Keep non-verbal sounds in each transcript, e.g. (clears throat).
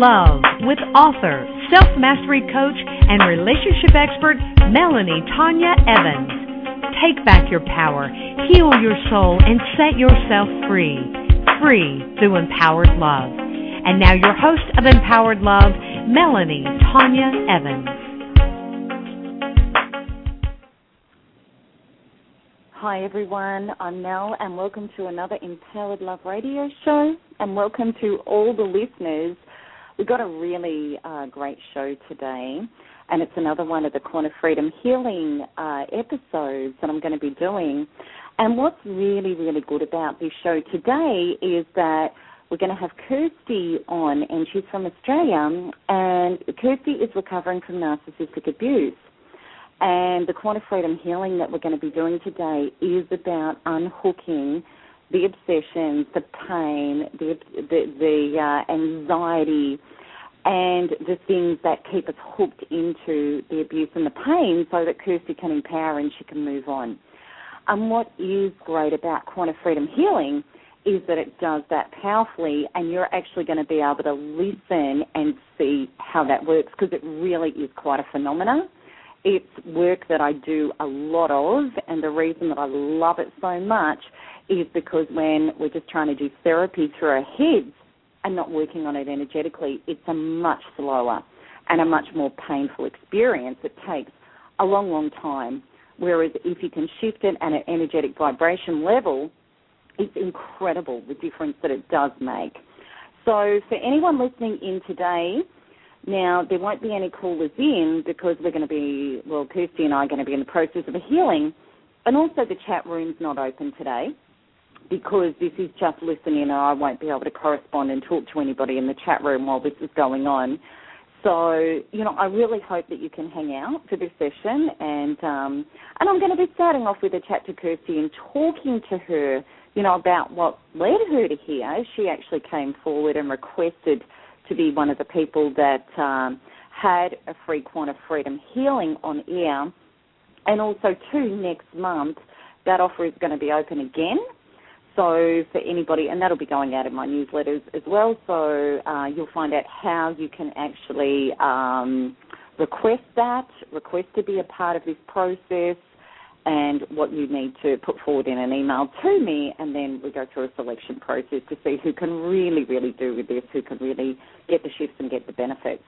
Love with author, self mastery coach, and relationship expert Melanie Tonia Evans. Take back your power, heal your soul, and set yourself free. Free through empowered love. And now, your host of Empowered Love, Melanie Tonia Evans. Hi everyone, I'm Mel and welcome to another Empowered Love radio show and welcome to all the listeners. We've got a really uh, great show today and it's another one of the Quanta Freedom Healing uh, episodes that I'm going to be doing. And what's really, really good about this show today is that we're going to have Kirsty on and she's from Australia and Kirsty is recovering from narcissistic abuse. And the quanta freedom healing that we're going to be doing today is about unhooking the obsessions, the pain, the the, the uh, anxiety, and the things that keep us hooked into the abuse and the pain, so that Kirsty can empower and she can move on. And what is great about quanta freedom healing is that it does that powerfully, and you're actually going to be able to listen and see how that works because it really is quite a phenomenon it's work that I do a lot of, and the reason that I love it so much is because when we're just trying to do therapy through our heads and not working on it energetically, it's a much slower and a much more painful experience. It takes a long, long time. Whereas if you can shift it at an energetic vibration level, it's incredible the difference that it does make. So, for anyone listening in today, now, there won't be any callers in because we're going to be, well, Kirsty and I are going to be in the process of a healing. And also, the chat room's not open today because this is just listening and I won't be able to correspond and talk to anybody in the chat room while this is going on. So, you know, I really hope that you can hang out for this session and um and I'm going to be starting off with a chat to Kirsty and talking to her, you know, about what led her to here. She actually came forward and requested to be one of the people that um, had a free quanta freedom healing on air. And also, too, next month, that offer is going to be open again. So, for anybody, and that'll be going out in my newsletters as well. So, uh, you'll find out how you can actually um, request that, request to be a part of this process and what you need to put forward in an email to me, and then we go through a selection process to see who can really, really do with this, who can really get the shifts and get the benefits.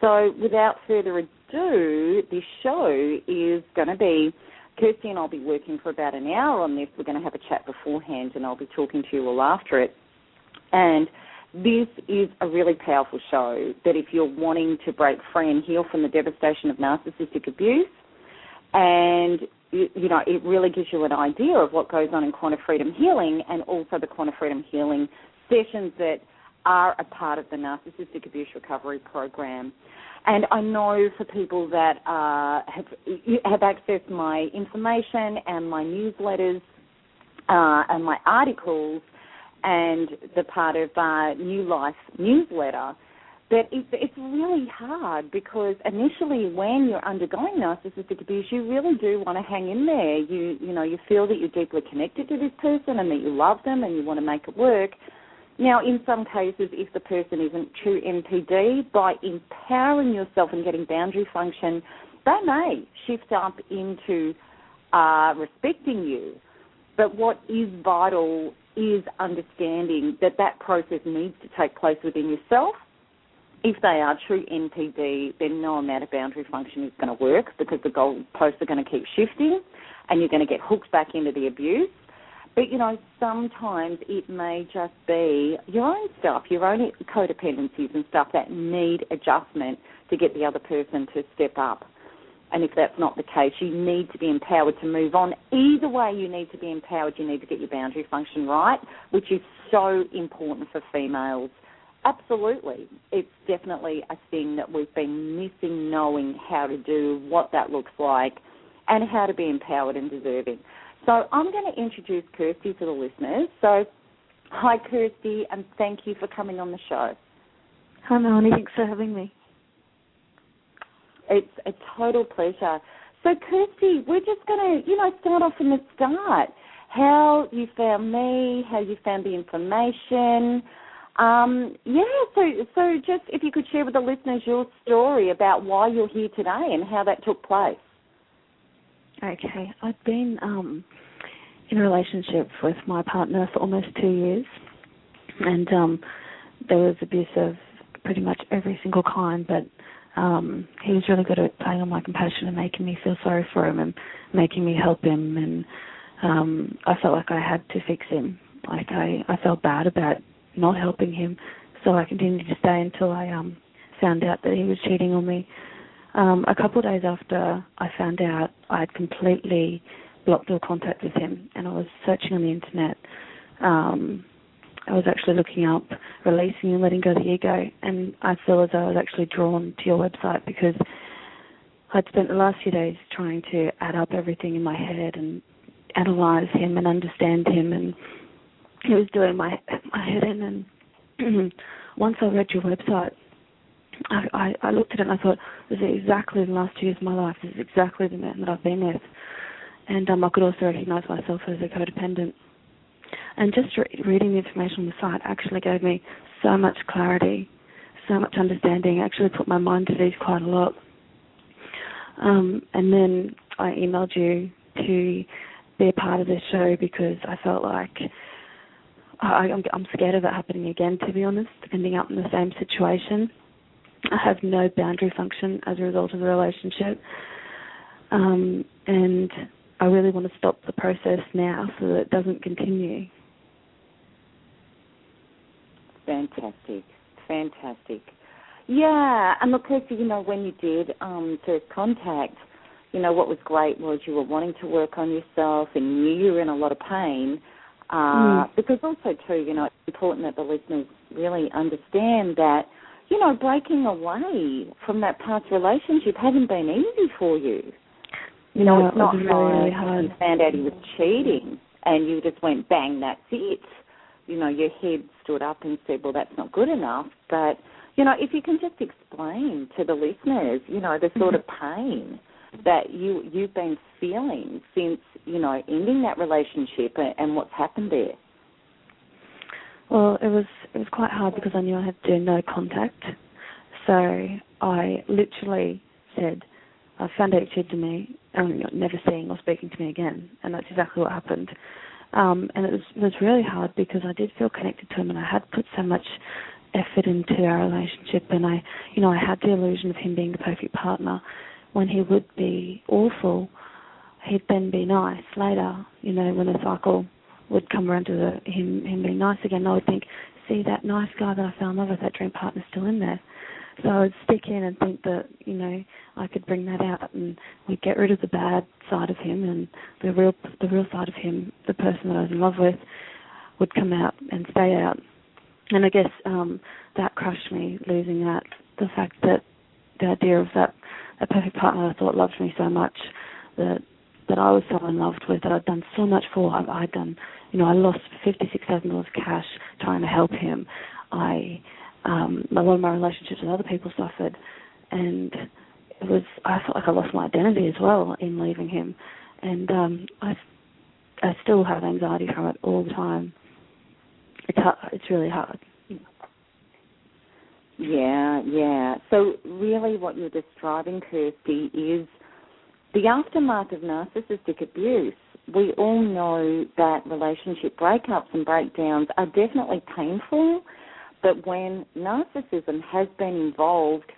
So, without further ado, this show is going to be Kirsty and I'll be working for about an hour on this. We're going to have a chat beforehand, and I'll be talking to you all after it. And this is a really powerful show that if you're wanting to break free and heal from the devastation of narcissistic abuse, and you know, it really gives you an idea of what goes on in quanta freedom healing and also the quanta freedom healing sessions that are a part of the narcissistic abuse recovery program. And I know for people that uh, have have accessed my information and my newsletters uh, and my articles and the part of uh, New Life newsletter, that it's, it's really hard because initially when you're undergoing narcissistic abuse you really do want to hang in there you you know you feel that you're deeply connected to this person and that you love them and you want to make it work now in some cases if the person isn't true NPD by empowering yourself and getting boundary function they may shift up into uh, respecting you but what is vital is understanding that that process needs to take place within yourself if they are true NPD, then no amount of boundary function is going to work because the goalposts are going to keep shifting and you're going to get hooked back into the abuse. But, you know, sometimes it may just be your own stuff, your own codependencies and stuff that need adjustment to get the other person to step up. And if that's not the case, you need to be empowered to move on. Either way, you need to be empowered. You need to get your boundary function right, which is so important for females absolutely. It's definitely a thing that we've been missing knowing how to do, what that looks like, and how to be empowered and deserving. So I'm going to introduce Kirsty to the listeners. So, hi, Kirsty, and thank you for coming on the show. Hi, Melanie. Thanks for having me. It's a total pleasure. So, Kirsty, we're just going to, you know, start off from the start. How you found me, how you found the information. Um, yeah, so so just if you could share with the listeners your story about why you're here today and how that took place. Okay, I've been um, in a relationship with my partner for almost two years, and um, there was abuse of pretty much every single kind, but um, he was really good at playing on my compassion and making me feel sorry for him and making me help him, and um, I felt like I had to fix him. Like I, I felt bad about not helping him, so I continued to stay until I um, found out that he was cheating on me um, a couple of days after I found out, I had completely blocked all contact with him, and I was searching on the internet. Um, I was actually looking up releasing and letting go of the ego, and I feel as though I was actually drawn to your website because I'd spent the last few days trying to add up everything in my head and analyze him and understand him, and it was doing my my head in. And (clears throat) once I read your website, I, I, I looked at it and I thought, this is exactly the last two years of my life. This is exactly the man that I've been with. And um, I could also recognize myself as a codependent. And just re- reading the information on the site actually gave me so much clarity, so much understanding. actually put my mind at ease quite a lot. Um, and then I emailed you to be a part of this show because I felt like I, I'm, I'm scared of it happening again, to be honest, ending up in the same situation. I have no boundary function as a result of the relationship. Um, and I really want to stop the process now so that it doesn't continue. Fantastic, fantastic. Yeah, and look, Kirsty, you know, when you did um, first contact, you know, what was great was you were wanting to work on yourself and knew you were in a lot of pain. Uh, mm. Because also, too, you know, it's important that the listeners really understand that – you know, breaking away from that past relationship hasn't been easy for you. You know, no, it's not really, really hard. You found out he was cheating, and you just went bang, that's it. You know, your head stood up and said, "Well, that's not good enough." But you know, if you can just explain to the listeners, you know, the mm-hmm. sort of pain that you you've been feeling since you know ending that relationship and, and what's happened there. Well, it was it was quite hard because I knew I had to do no contact. So I literally said, I found out you to me, and never seeing or speaking to me again, and that's exactly what happened. Um, and it was it was really hard because I did feel connected to him, and I had put so much effort into our relationship, and I, you know, I had the illusion of him being the perfect partner. When he would be awful, he'd then be nice later. You know, when the cycle would come around to the, him him being nice again, And I would think, see that nice guy that I fell in love with, that dream partner's still in there. So I would stick in and think that you know I could bring that out, and we'd get rid of the bad side of him, and the real the real side of him, the person that I was in love with, would come out and stay out. And I guess um, that crushed me, losing that. The fact that the idea of that a perfect partner I thought loved me so much that that I was so in love with that I'd done so much for. I, I'd done you know, I lost fifty six thousand dollars cash trying to help him. I um a lot of my relationships with other people suffered and it was I felt like I lost my identity as well in leaving him. And um I I still have anxiety from it all the time. It's hard, it's really hard. Yeah, yeah. So really what you're describing, Kirsty, is the aftermath of narcissistic abuse we all know that relationship breakups and breakdowns are definitely painful, but when narcissism has been involved,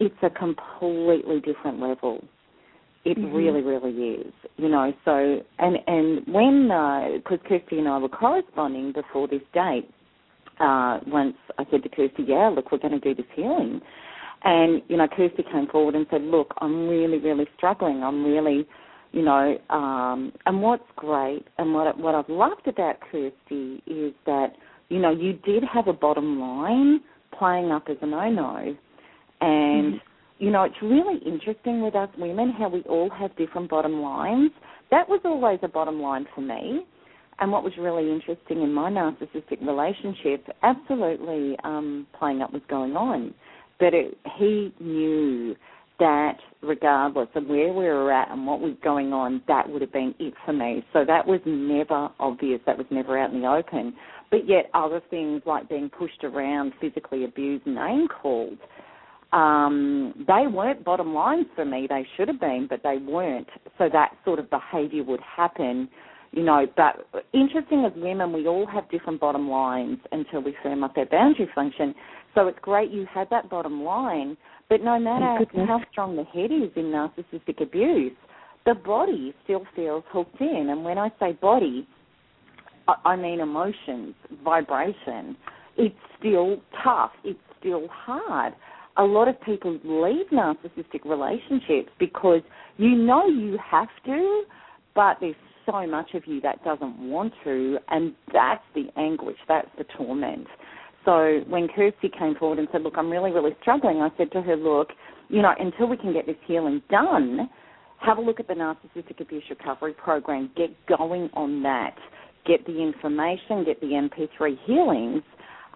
it's a completely different level. It mm-hmm. really, really is. You know, so and and when because uh, Kirsty and I were corresponding before this date, uh, once I said to Kirsty, "Yeah, look, we're going to do this healing," and you know, Kirsty came forward and said, "Look, I'm really, really struggling. I'm really." you know, um, and what's great and what what I've loved about Kirsty is that you know you did have a bottom line playing up as a no-no. And, mm-hmm. you know, it's really interesting with us women how we all have different bottom lines. That was always a bottom line for me. And what was really interesting in my narcissistic relationship, absolutely um, playing up was going on. But it, he knew that regardless of where we were at and what was going on, that would have been it for me. So that was never obvious. That was never out in the open. But yet other things like being pushed around, physically abused, name called, um, they weren't bottom lines for me. They should have been, but they weren't. So that sort of behaviour would happen, you know. But interesting as women, we all have different bottom lines until we firm up our boundary function. So it's great you had that bottom line, but no matter how strong the head is in narcissistic abuse, the body still feels hooked in. And when I say body, I mean emotions, vibration. It's still tough. It's still hard. A lot of people leave narcissistic relationships because you know you have to, but there's so much of you that doesn't want to, and that's the anguish, that's the torment. So when Kirsty came forward and said, Look, I'm really, really struggling, I said to her, Look, you know, until we can get this healing done, have a look at the Narcissistic Abuse Recovery Program. Get going on that. Get the information, get the MP3 healings.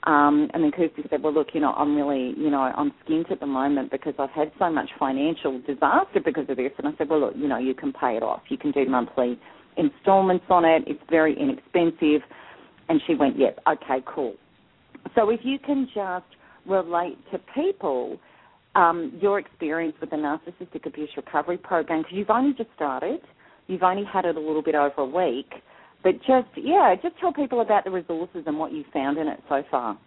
Um, and then Kirsty said, Well, look, you know, I'm really, you know, I'm skint at the moment because I've had so much financial disaster because of this. And I said, Well, look, you know, you can pay it off. You can do monthly installments on it. It's very inexpensive. And she went, Yep, okay, cool. So if you can just relate to people um, your experience with the Narcissistic Abuse Recovery Program, because you've only just started, you've only had it a little bit over a week, but just, yeah, just tell people about the resources and what you found in it so far.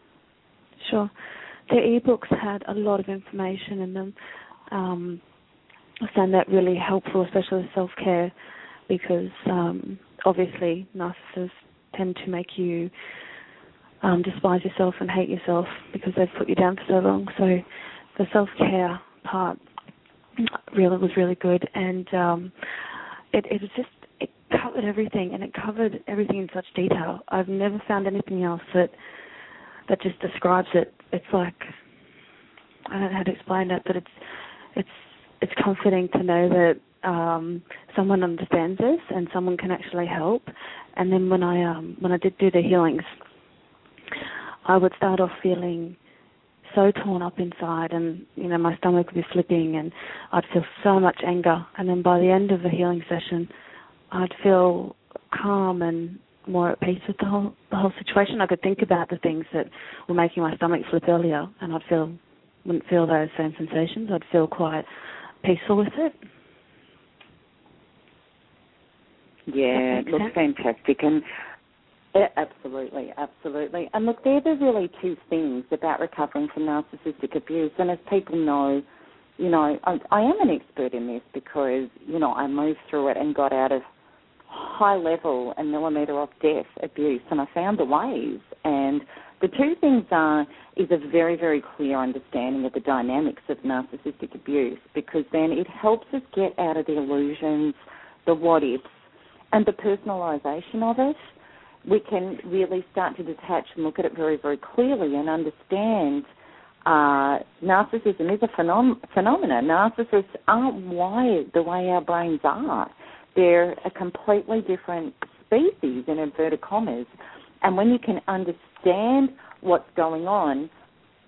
Sure. The ebooks had a lot of information in them. Um, I found that really helpful, especially self care, because um, obviously narcissists tend to make you um, despise yourself and hate yourself because they've put you down for so long. So the self care part really was really good, and um, it, it was just it covered everything, and it covered everything in such detail. I've never found anything else that that just describes it. It's like I don't know how to explain it, but it's it's it's comforting to know that um, someone understands this and someone can actually help. And then when I um, when I did do the healings I would start off feeling so torn up inside and you know my stomach would be flipping and I'd feel so much anger and then by the end of the healing session I'd feel calm and more at peace with the whole the whole situation. I could think about the things that were making my stomach flip earlier and I'd feel wouldn't feel those same sensations. I'd feel quite peaceful with it. Yeah, it looks sense? fantastic. And yeah, absolutely, absolutely. And look, they're the really two things about recovering from narcissistic abuse. And as people know, you know, I, I am an expert in this because, you know, I moved through it and got out of high level and millimetre of death abuse and I found the ways. And the two things are is a very, very clear understanding of the dynamics of narcissistic abuse because then it helps us get out of the illusions, the what ifs, and the personalisation of it we can really start to detach and look at it very, very clearly and understand uh, narcissism is a phenom- phenomenon. Narcissists aren't wired the way our brains are. They're a completely different species, in inverted commas. And when you can understand what's going on,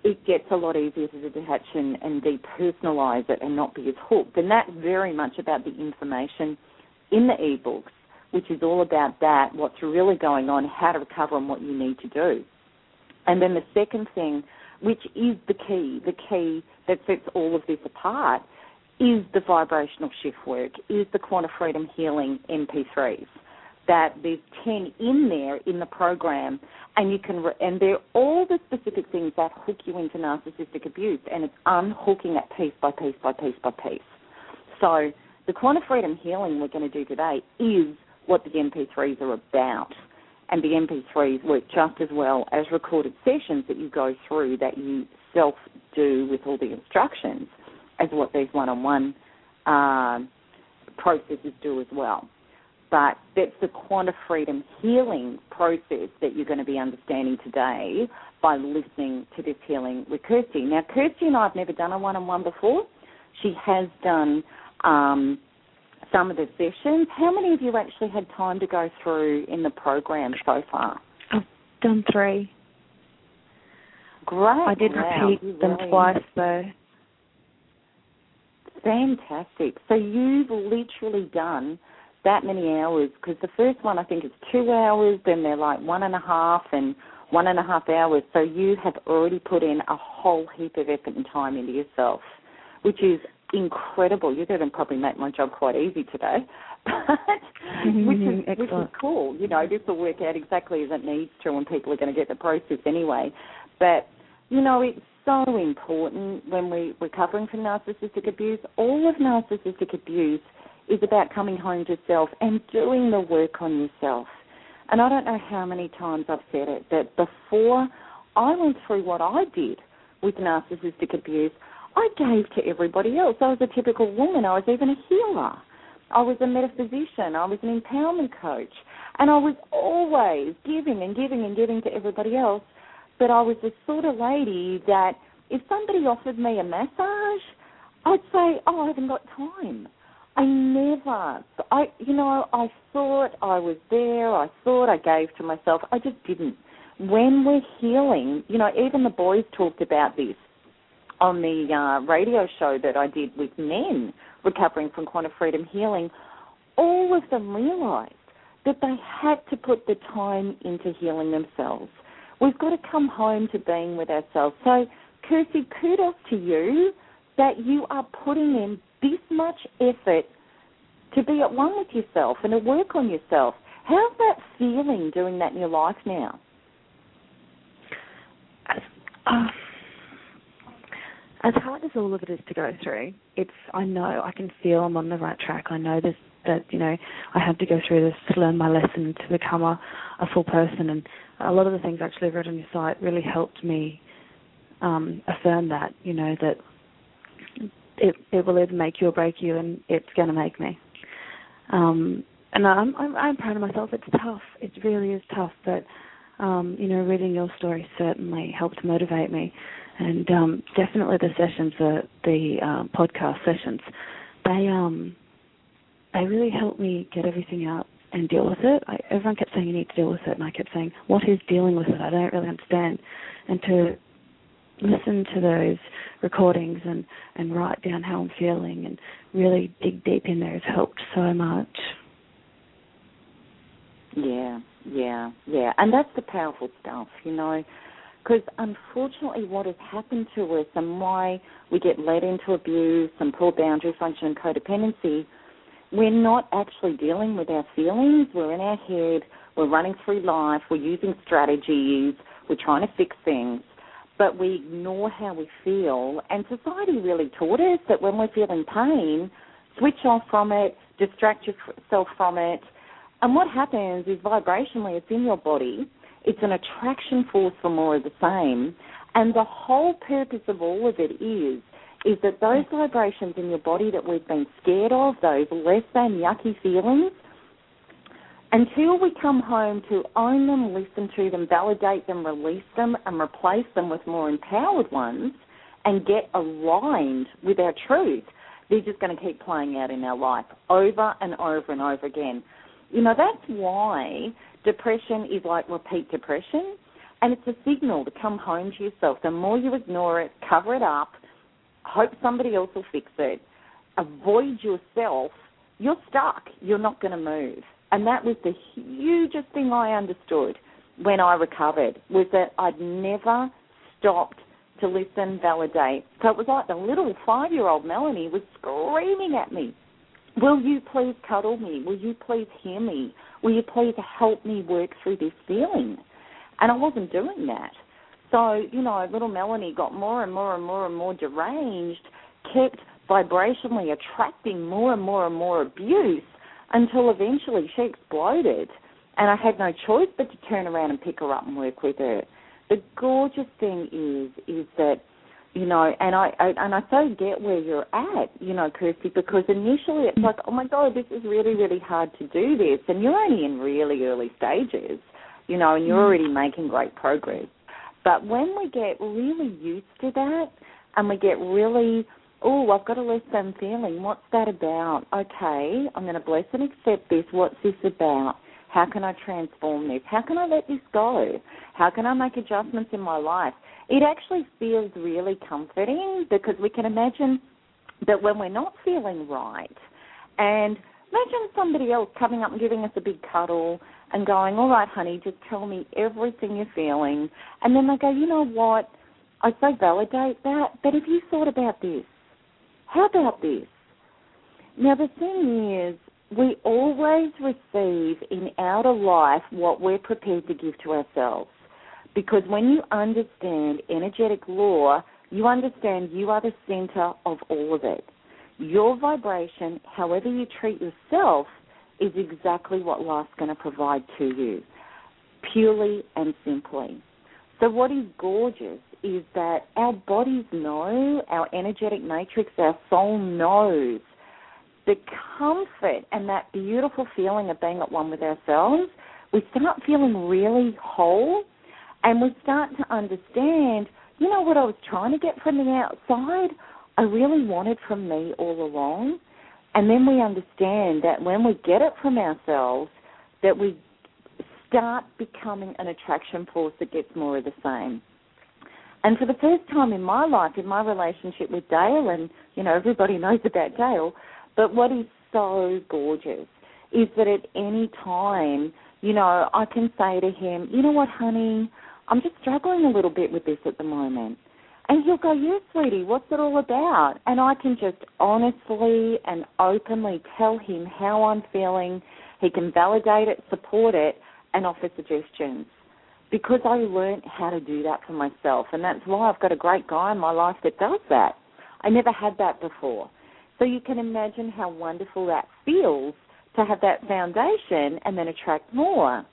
it gets a lot easier to detach and, and depersonalize it and not be as hooked. And that's very much about the information in the ebooks which is all about that, what's really going on, how to recover, and what you need to do. And then the second thing, which is the key, the key that sets all of this apart, is the vibrational shift work, is the quanta Freedom Healing MP3s. That there's 10 in there in the program, and you can, re- and they're all the specific things that hook you into narcissistic abuse, and it's unhooking it piece by piece by piece by piece. So the quanta Freedom Healing we're going to do today is what the MP3s are about. And the MP3s work just as well as recorded sessions that you go through that you self do with all the instructions as what these one on one processes do as well. but that's the quanta freedom healing process that you're going to be understanding today by listening to this healing with Kirsty. Now, Kirsty and I have never done a one-on-one before. She has done um, some of the sessions. How many of you actually had time to go through in the program so far? I've done three. Great. I did wow. repeat them really twice though. Fantastic. So you've literally done that many hours because the first one I think is two hours, then they're like one and a half and one and a half hours. So you have already put in a whole heap of effort and time into yourself, which is incredible. You're going to probably make my job quite easy today, (laughs) mm-hmm, which is mm-hmm, which is cool. You know, this will work out exactly as it needs to, and people are going to get the process anyway. But you know, it's so important when we're recovering from narcissistic abuse. All of narcissistic abuse is about coming home to self and doing the work on yourself. And I don't know how many times I've said it that before I went through what I did with narcissistic abuse, I gave to everybody else. I was a typical woman. I was even a healer. I was a metaphysician. I was an empowerment coach. And I was always giving and giving and giving to everybody else. But I was the sort of lady that if somebody offered me a massage, I'd say, oh, I haven't got time. I never, I, you know, I thought I was there. I thought I gave to myself. I just didn't. When we're healing, you know, even the boys talked about this on the uh, radio show that I did with men recovering from quanta freedom healing. All of them realized that they had to put the time into healing themselves. We've got to come home to being with ourselves. So, Kirsty, kudos to you that you are putting in this much effort to be at one with yourself and to work on yourself. How's that feeling doing that in your life now? Uh, as hard as all of it is to go through, it's I know I can feel I'm on the right track. I know this that you know I have to go through this to learn my lesson to become a, a full person, and a lot of the things I actually read on your site really helped me um, affirm that you know that it it will either make you or break you, and it's going to make me. Um, and I'm, I'm I'm proud of myself. It's tough. It really is tough, but um, you know, reading your story certainly helped motivate me, and um, definitely the sessions, the the uh, podcast sessions, they um they really helped me get everything out and deal with it. I, everyone kept saying you need to deal with it, and I kept saying, what is dealing with it? I don't really understand. And to listen to those recordings and and write down how I'm feeling and really dig deep in there has helped so much. Yeah, yeah, yeah, and that's the powerful stuff, you know, because unfortunately, what has happened to us and why we get led into abuse and poor boundary function and codependency, we're not actually dealing with our feelings. We're in our head. We're running through life. We're using strategies. We're trying to fix things but we ignore how we feel. And society really taught us that when we're feeling pain, switch off from it, distract yourself from it. And what happens is vibrationally, it's in your body. It's an attraction force for more of the same. And the whole purpose of all of it is is that those vibrations in your body that we've been scared of, those less than yucky feelings, until we come home to own them, listen to them, validate them, release them, and replace them with more empowered ones and get aligned with our truth, they're just going to keep playing out in our life over and over and over again. You know, that's why depression is like repeat depression, and it's a signal to come home to yourself. The more you ignore it, cover it up, hope somebody else will fix it, avoid yourself, you're stuck. You're not going to move. And that was the hugest thing I understood when I recovered was that I'd never stopped to listen, validate. So it was like the little five year old Melanie was screaming at me, Will you please cuddle me? Will you please hear me? Will you please help me work through this feeling? And I wasn't doing that. So, you know, little Melanie got more and more and more and more deranged, kept vibrationally attracting more and more and more abuse until eventually she exploded, and I had no choice but to turn around and pick her up and work with her. The gorgeous thing is is that you know, and I, I and I so get where you're at, you know, Kirsty, because initially it's like, oh my god, this is really really hard to do this, and you're only in really early stages, you know, and you're Mm. already making great progress. But when we get really used to that, and we get really, oh, I've got a less than feeling. What's that about? Okay, I'm going to bless and accept this. What's this about? How can I transform this? How can I let this go? How can I make adjustments in my life? It actually feels really comforting because we can imagine that when we're not feeling right, and imagine somebody else coming up and giving us a big cuddle and going, All right, honey, just tell me everything you're feeling. And then they go, You know what? I so validate that, but if you thought about this, how about this? Now, the thing is, we always receive in outer life what we're prepared to give to ourselves. Because when you understand energetic law, you understand you are the center of all of it. Your vibration, however you treat yourself, is exactly what life's going to provide to you, purely and simply. So, what is gorgeous is that our bodies know, our energetic matrix, our soul knows the comfort and that beautiful feeling of being at one with ourselves. We start feeling really whole and we start to understand, you know what I was trying to get from the outside? I really wanted from me all along. And then we understand that when we get it from ourselves, that we start becoming an attraction force that gets more of the same. And for the first time in my life, in my relationship with Dale, and you know everybody knows about Dale, but what is so gorgeous is that at any time, you know, I can say to him, you know what, honey, I'm just struggling a little bit with this at the moment. And he'll go, yes, sweetie, what's it all about? And I can just honestly and openly tell him how I'm feeling. He can validate it, support it, and offer suggestions. Because I learned how to do that for myself. And that's why I've got a great guy in my life that does that. I never had that before. So you can imagine how wonderful that feels to have that foundation and then attract more.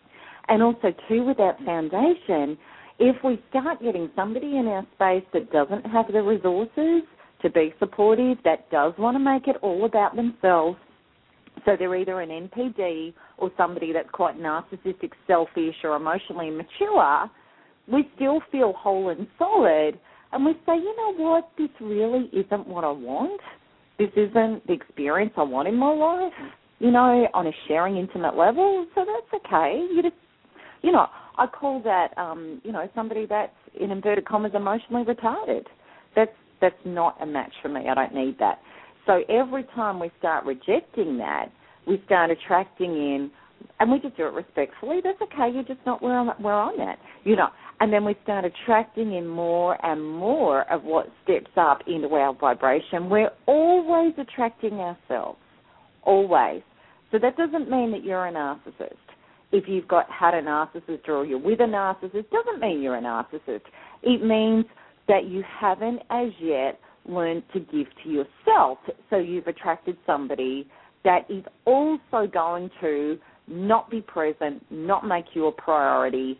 And also, too, with that foundation, if we start getting somebody in our space that doesn't have the resources to be supportive, that does want to make it all about themselves, so they're either an NPD or somebody that's quite narcissistic, selfish, or emotionally immature, we still feel whole and solid, and we say, you know what, this really isn't what I want. This isn't the experience I want in my life, you know, on a sharing intimate level, so that's okay. You just, you know, I call that, um, you know, somebody that's in inverted commas emotionally retarded. That's that's not a match for me. I don't need that. So every time we start rejecting that, we start attracting in, and we just do it respectfully. That's okay. You're just not where I'm where I'm at, you know. And then we start attracting in more and more of what steps up into our vibration. We're always attracting ourselves, always. So that doesn't mean that you're a narcissist if you've got had a narcissist or you're with a narcissist doesn't mean you're a narcissist. It means that you haven't as yet learned to give to yourself. So you've attracted somebody that is also going to not be present, not make you a priority,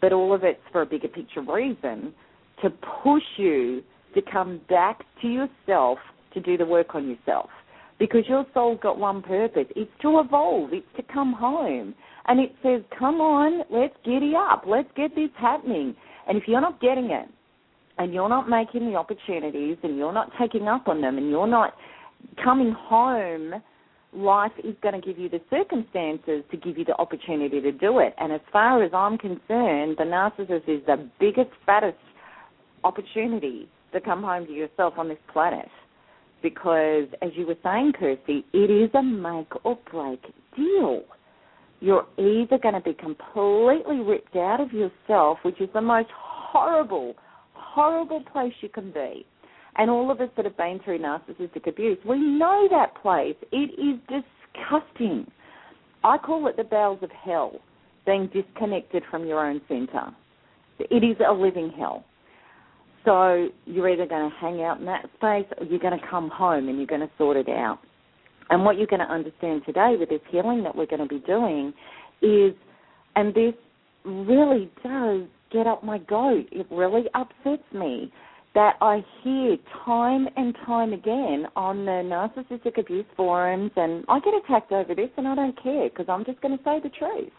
but all of it's for a bigger picture reason to push you to come back to yourself to do the work on yourself. Because your soul's got one purpose. It's to evolve. It's to come home. And it says, come on, let's giddy up. Let's get this happening. And if you're not getting it, and you're not making the opportunities, and you're not taking up on them, and you're not coming home, life is going to give you the circumstances to give you the opportunity to do it. And as far as I'm concerned, the narcissist is the biggest, fattest opportunity to come home to yourself on this planet. Because, as you were saying, Kirsty, it is a make or break deal you're either going to be completely ripped out of yourself, which is the most horrible, horrible place you can be. And all of us that have been through narcissistic abuse, we know that place. It is disgusting. I call it the bowels of hell, being disconnected from your own center. It is a living hell. So you're either going to hang out in that space or you're going to come home and you're going to sort it out. And what you're going to understand today with this healing that we're going to be doing is, and this really does get up my goat. It really upsets me that I hear time and time again on the narcissistic abuse forums, and I get attacked over this, and I don't care because I'm just going to say the truth.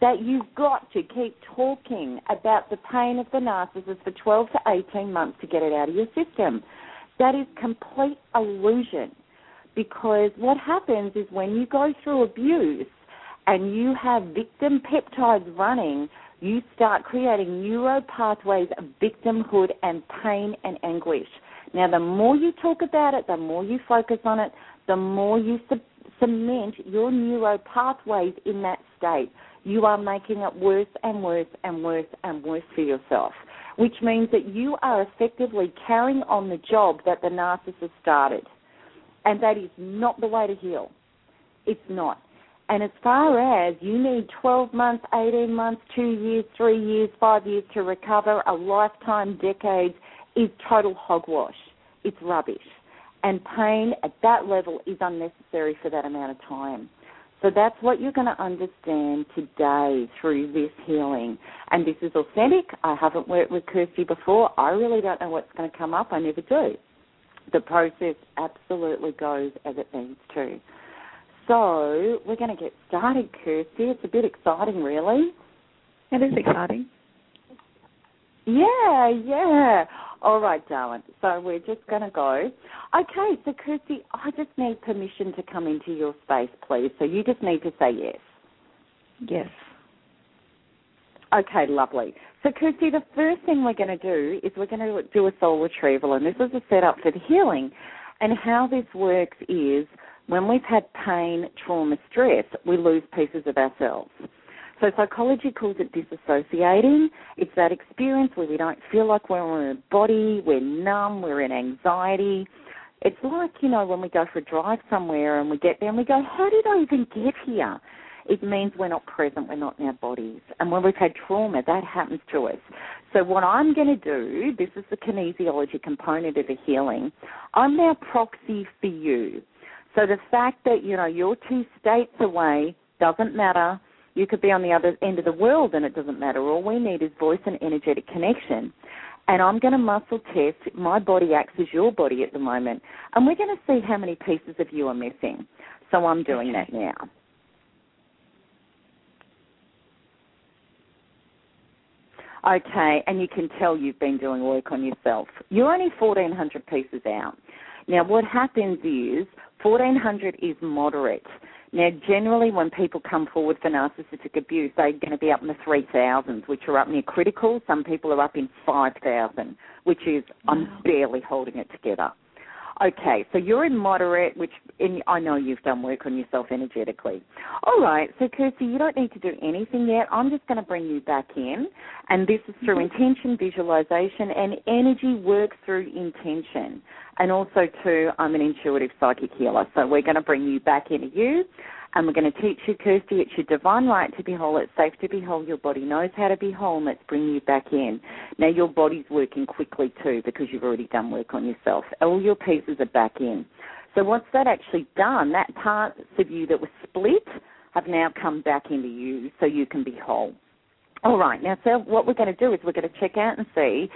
That you've got to keep talking about the pain of the narcissist for 12 to 18 months to get it out of your system. That is complete illusion because what happens is when you go through abuse and you have victim peptides running, you start creating neuro pathways of victimhood and pain and anguish. Now, the more you talk about it, the more you focus on it, the more you cement your neuro pathways in that state. You are making it worse and worse and worse and worse for yourself, which means that you are effectively carrying on the job that the narcissist started. And that is not the way to heal. It's not. And as far as you need 12 months, 18 months, two years, three years, five years to recover, a lifetime, decades, is total hogwash. It's rubbish. And pain at that level is unnecessary for that amount of time. So that's what you're going to understand today through this healing. And this is authentic. I haven't worked with Kirsty before. I really don't know what's going to come up. I never do. The process absolutely goes as it needs to. So we're going to get started, Kirsty. It's a bit exciting, really. It is exciting. Yeah, yeah. All right, darling. So we're just going to go. Okay, so Kirsty, I just need permission to come into your space, please. So you just need to say yes. Yes. Okay, lovely. So, Kirsty, the first thing we're going to do is we're going to do a soul retrieval, and this is a setup for the healing. And how this works is when we've had pain, trauma, stress, we lose pieces of ourselves. So psychology calls it disassociating. It's that experience where we don't feel like we're in a body, we're numb, we're in anxiety. It's like, you know, when we go for a drive somewhere and we get there and we go, how did I even get here? It means we're not present, we're not in our bodies. And when we've had trauma, that happens to us. So what I'm going to do, this is the kinesiology component of the healing, I'm now proxy for you. So the fact that, you know, you're two states away doesn't matter. You could be on the other end of the world and it doesn't matter. All we need is voice and energetic connection. And I'm going to muscle test. My body acts as your body at the moment. And we're going to see how many pieces of you are missing. So I'm doing that now. Okay, and you can tell you've been doing work on yourself. You're only 1,400 pieces out. Now, what happens is 1,400 is moderate. Now, generally, when people come forward for narcissistic abuse, they're going to be up in the 3,000s, which are up near critical. Some people are up in 5,000, which is, wow. I'm barely holding it together. Okay, so you're in moderate, which in, I know you've done work on yourself energetically. All right, so Kirsty, you don't need to do anything yet. I'm just going to bring you back in, and this is through mm-hmm. intention, visualization, and energy works through intention. And also, too, I'm an intuitive psychic healer, so we're going to bring you back into you and we're going to teach you, Kirsty, it's your divine right to be whole. It's safe to be whole. Your body knows how to be whole, and let's bring you back in. Now, your body's working quickly too because you've already done work on yourself. All your pieces are back in. So, once that actually done, that parts of you that were split have now come back into you so you can be whole. All right, now, so what we're going to do is we're going to check out and see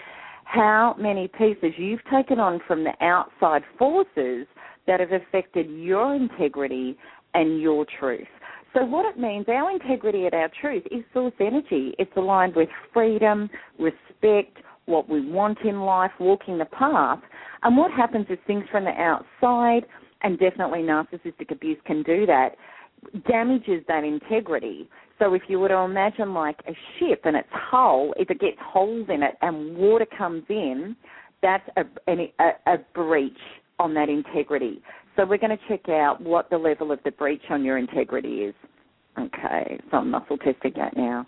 how many pieces you've taken on from the outside forces that have affected your integrity and your truth. So, what it means, our integrity and our truth is source energy. It's aligned with freedom, respect, what we want in life, walking the path. And what happens is things from the outside, and definitely narcissistic abuse can do that, damages that integrity. So if you were to imagine like a ship and its hull, if it gets holes in it and water comes in, that's a, a, a breach on that integrity. So we're going to check out what the level of the breach on your integrity is. Okay, so I'm muscle testing that now.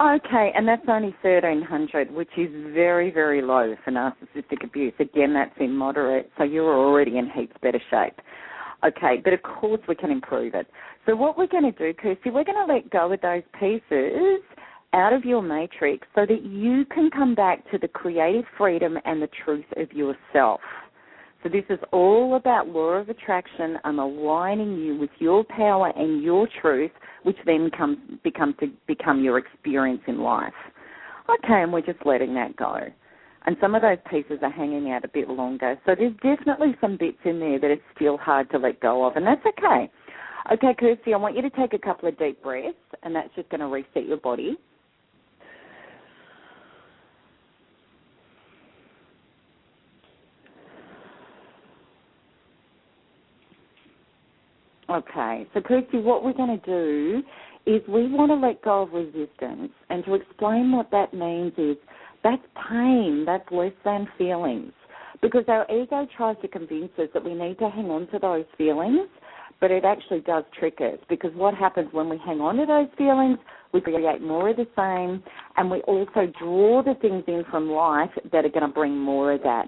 Okay, and that's only 1300, which is very, very low for narcissistic abuse. Again, that's in moderate, so you're already in heaps better shape. Okay, but of course we can improve it. So what we're going to do, Kirsty, we're going to let go of those pieces out of your matrix so that you can come back to the creative freedom and the truth of yourself. So this is all about law of attraction. I'm aligning you with your power and your truth, which then comes becomes to become your experience in life. Okay, and we're just letting that go. And some of those pieces are hanging out a bit longer. So there's definitely some bits in there that are still hard to let go of, and that's okay. Okay, Kirsty, I want you to take a couple of deep breaths, and that's just going to reset your body. Okay, so Kirsty, what we're going to do is we want to let go of resistance. And to explain what that means is that's pain, that's less than feelings. Because our ego tries to convince us that we need to hang on to those feelings, but it actually does trick us. Because what happens when we hang on to those feelings, we create more of the same, and we also draw the things in from life that are going to bring more of that.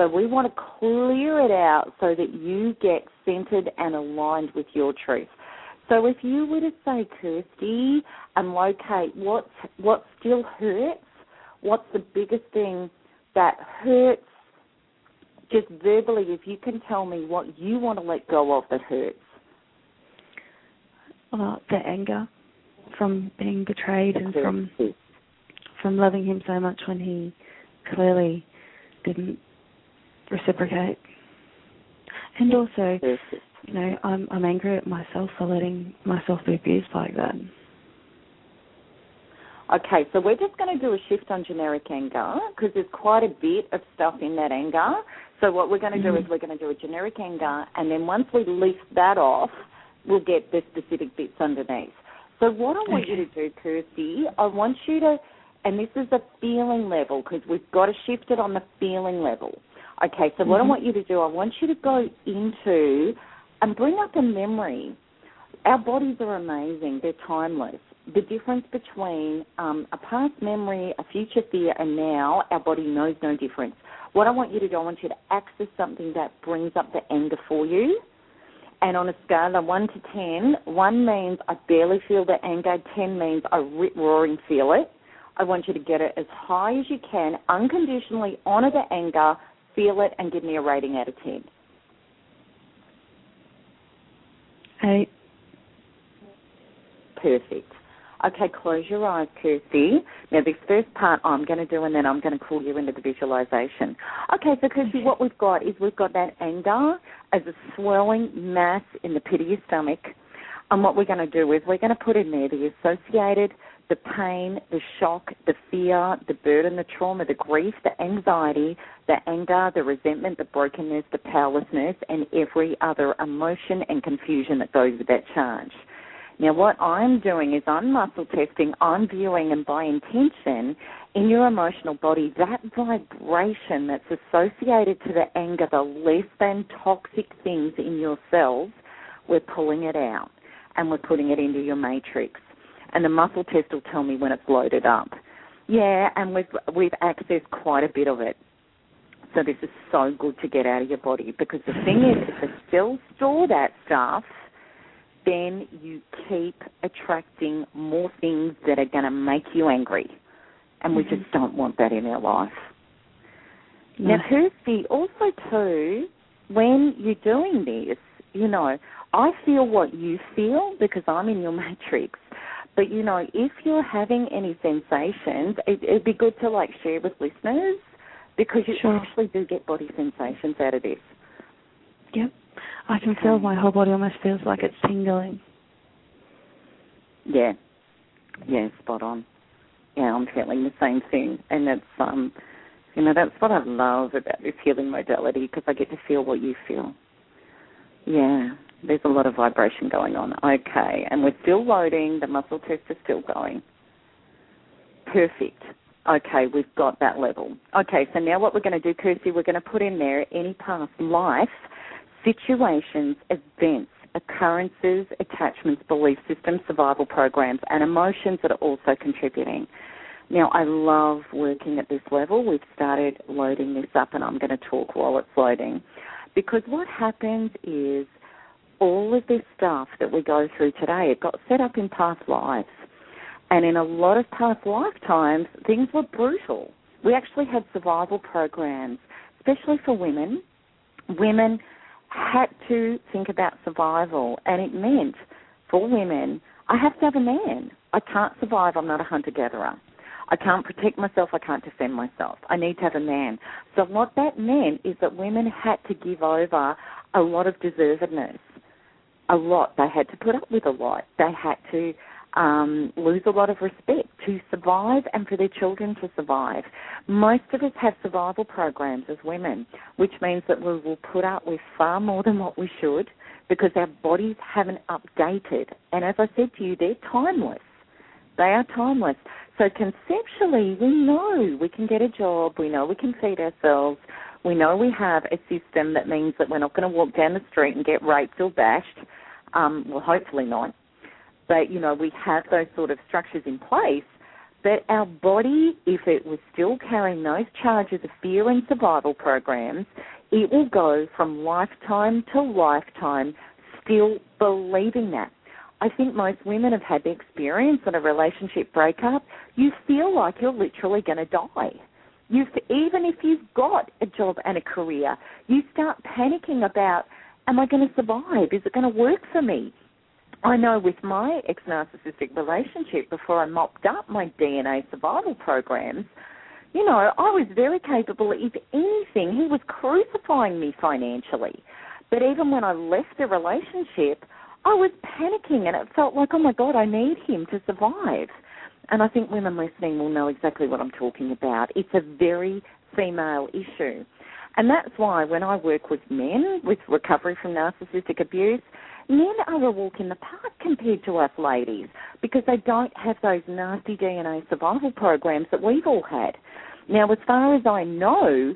So we want to clear it out so that you get centered and aligned with your truth. So if you were to say, Kirsty, and locate what what still hurts, what's the biggest thing that hurts, just verbally, if you can tell me what you want to let go of that hurts. Uh, the anger from being betrayed and from from loving him so much when he clearly didn't reciprocate. And also, you know, I'm I'm angry at myself for letting myself be abused like that. Okay, so we're just going to do a shift on generic anger because there's quite a bit of stuff in that anger. So what we're going to mm-hmm. do is we're going to do a generic anger, and then once we lift that off, we'll get the specific bits underneath. So what I want okay. you to do, Kirsty, I want you to, and this is a feeling level because we've got to shift it on the feeling level. Okay, so mm-hmm. what I mm-hmm. want you to do, I want you to go into and bring up a memory. Our bodies are amazing, they're timeless. The difference between um, a past memory, a future fear, and now, our body knows no difference. What I want you to do, I want you to access something that brings up the anger for you. And on a scale of 1 to 10, 1 means I barely feel the anger, 10 means I rip roaring feel it. I want you to get it as high as you can, unconditionally honor the anger, feel it, and give me a rating out of 10. Eight. Perfect. Okay, close your eyes, Kirsty. Now, this first part I'm going to do, and then I'm going to call you into the visualization. Okay, so Kirsty, okay. what we've got is we've got that anger as a swirling mass in the pit of your stomach. And what we're going to do is we're going to put in there the associated the pain, the shock, the fear, the burden, the trauma, the grief, the anxiety, the anger, the resentment, the brokenness, the powerlessness, and every other emotion and confusion that goes with that charge. Now, what I'm doing is I'm muscle testing, I'm viewing, and by intention, in your emotional body, that vibration that's associated to the anger, the less than toxic things in your cells, we're pulling it out and we're putting it into your matrix and the muscle test will tell me when it's loaded up. Yeah, and we've we've accessed quite a bit of it. So this is so good to get out of your body because the thing is, if you still store that stuff, then you keep attracting more things that are going to make you angry, and we mm-hmm. just don't want that in our life. No. Now, Kirsty, also too, when you're doing this, you know, I feel what you feel because I'm in your (laughs) matrix. But you know, if you're having any sensations, it, would be good to like share with listeners because you sure. actually do get body sensations out of this. Yep, I can feel my whole body almost feels like it's tingling. Yeah, yeah, spot on. Yeah, I'm feeling the same thing, and that's um, you know, that's what I love about this healing modality because I get to feel what you feel. Yeah, there's a lot of vibration going on. Okay, and we're still loading. The muscle test is still going. Perfect. Okay, we've got that level. Okay, so now what we're going to do, Kirsty, we're going to put in there any past life situations, events, occurrences, attachments, belief systems, survival programs, and emotions that are also contributing. Now, I love working at this level. We've started loading this up, and I'm going to talk while it's loading. Because what happens is all of this stuff that we go through today, it got set up in past lives. And in a lot of past lifetimes, things were brutal. We actually had survival programs, especially for women. women had to think about survival, and it meant for women, I have to have a man. I can't survive. I'm not a hunter gatherer. I can't protect myself. I can't defend myself. I need to have a man. So what that meant is that women had to give over a lot of deservedness. A lot. They had to put up with a lot. They had to um, lose a lot of respect to survive and for their children to survive. Most of us have survival programs as women, which means that we will put up with far more than what we should because our bodies haven't updated. And as I said to you, they're timeless. They are timeless. So conceptually, we know we can get a job, we know we can feed ourselves, we know we have a system that means that we're not going to walk down the street and get raped or bashed. Um, well, hopefully not. But, you know, we have those sort of structures in place. But our body, if it was still carrying those charges of fear and survival programs, it will go from lifetime to lifetime still believing that. I think most women have had the experience in a relationship breakup. You feel like you're literally going to die. You, even if you've got a job and a career, you start panicking about, am I going to survive? Is it going to work for me? I know with my ex narcissistic relationship, before I mopped up my DNA survival programs, you know, I was very capable. If anything, he was crucifying me financially. But even when I left the relationship, I was panicking and it felt like, oh my God, I need him to survive. And I think women listening will know exactly what I'm talking about. It's a very female issue. And that's why when I work with men with recovery from narcissistic abuse, men are a walk in the park compared to us ladies because they don't have those nasty DNA survival programs that we've all had. Now, as far as I know,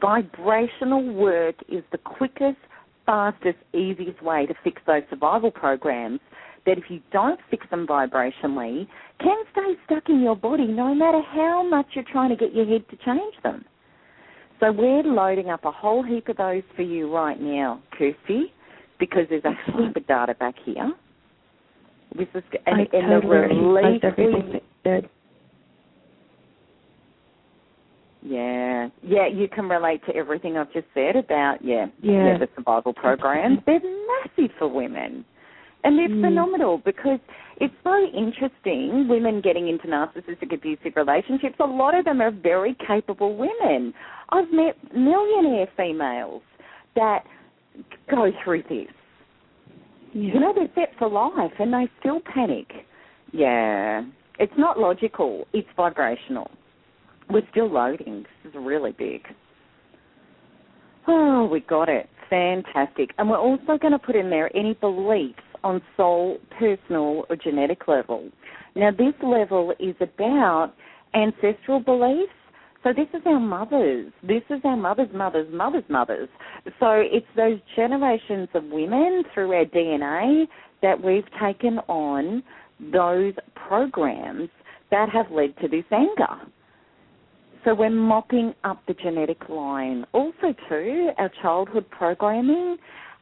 vibrational work is the quickest, fastest, easiest way to fix those survival programs that if you don't fix them vibrationally, can stay stuck in your body no matter how much you're trying to get your head to change them. So we're loading up a whole heap of those for you right now, Kirsty because there's a heap of data back here. This is and, I and totally the relief everything that Yeah, yeah, you can relate to everything I've just said about yeah, yeah, yeah the survival programs. (laughs) They're massive for women, and they're Mm. phenomenal because it's so interesting. Women getting into narcissistic abusive relationships. A lot of them are very capable women. I've met millionaire females that go through this. yeah. You know, they're set for life and they still panic. Yeah. It's not logical, it's vibrational. We're still loading. This is really big. Oh, we got it. Fantastic. And we're also going to put in there any beliefs on soul, personal, or genetic level. Now, this level is about ancestral beliefs. So this is our mothers. This is our mothers, mothers, mothers, mothers. So it's those generations of women through our DNA that we've taken on those programs that have led to this anger. So we're mopping up the genetic line. Also, too, our childhood programming.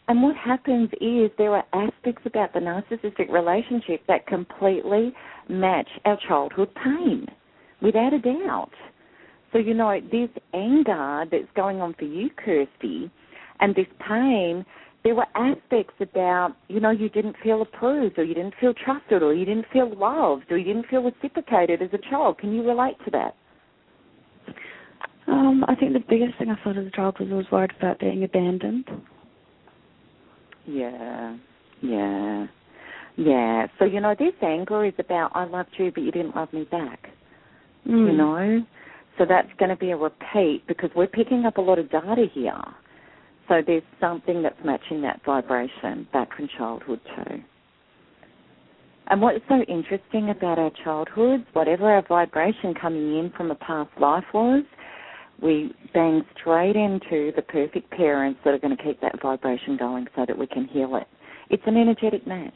And what happens is there are aspects about the narcissistic relationship that completely match our childhood pain, without a doubt. So, you know, this anger that's going on for you, Kirsty, and this pain, there were aspects about, you know, you didn't feel approved or you didn't feel trusted or you didn't feel loved or you didn't feel reciprocated as a child. Can you relate to that? Um, I think the biggest thing I felt as a child was I was worried about being abandoned. Yeah, yeah, yeah. So, you know, this anger is about, I loved you, but you didn't love me back. Mm. You know? So that's going to be a repeat because we're picking up a lot of data here. So there's something that's matching that vibration back from childhood too. And what's so interesting about our childhoods, whatever our vibration coming in from a past life was, we bang straight into the perfect parents that are going to keep that vibration going so that we can heal it. It's an energetic match.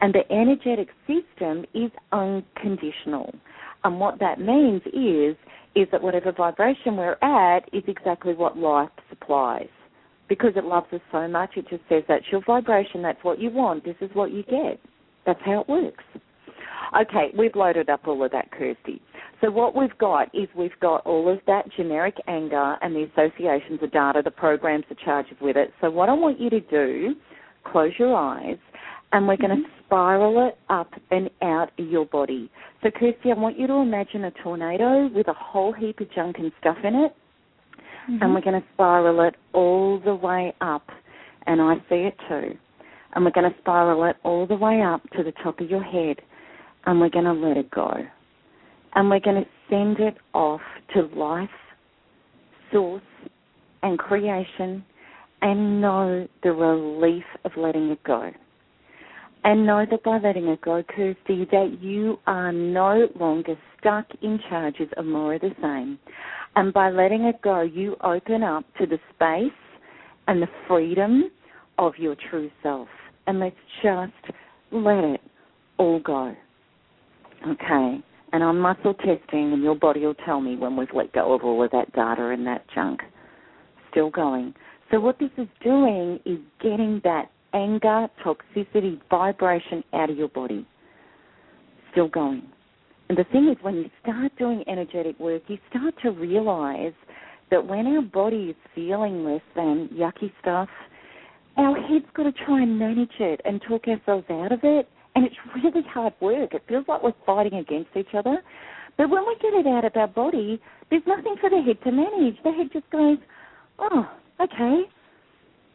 And the energetic system is unconditional. And what that means is is that whatever vibration we're at is exactly what life supplies. Because it loves us so much, it just says that's your vibration, that's what you want, this is what you get. That's how it works. Okay, we've loaded up all of that, Kirsty. So what we've got is we've got all of that generic anger and the associations, the data, the programs, the charges with it. So what I want you to do, close your eyes, and we're going to spiral it up and out of your body. So Kirsty, I want you to imagine a tornado with a whole heap of junk and stuff in it, Mm-hmm. and we're going to spiral it all the way up, and I see it too. And we're going to spiral it all the way up to the top of your head, and we're going to let it go. And we're going to send it off to life, source, and creation, and know the relief of letting it go. And know that by letting it go, Kirsty, that you are no longer stuck in charges of more of the same. And by letting it go, you open up to the space and the freedom of your true self. And let's just let it all go. Okay. And I'm muscle testing, and your body will tell me when we've let go of all of that data and that junk. Still going. So, what this is doing is getting that anger, toxicity, vibration out of your body. Still going. And the thing is, when you start doing energetic work, you start to realize that when our body is feeling less than yucky stuff, our head's got to try and manage it and talk ourselves out of it. And it's really hard work. It feels like we're fighting against each other. But when we get it out of our body, there's nothing for the head to manage. The head just goes, oh, okay.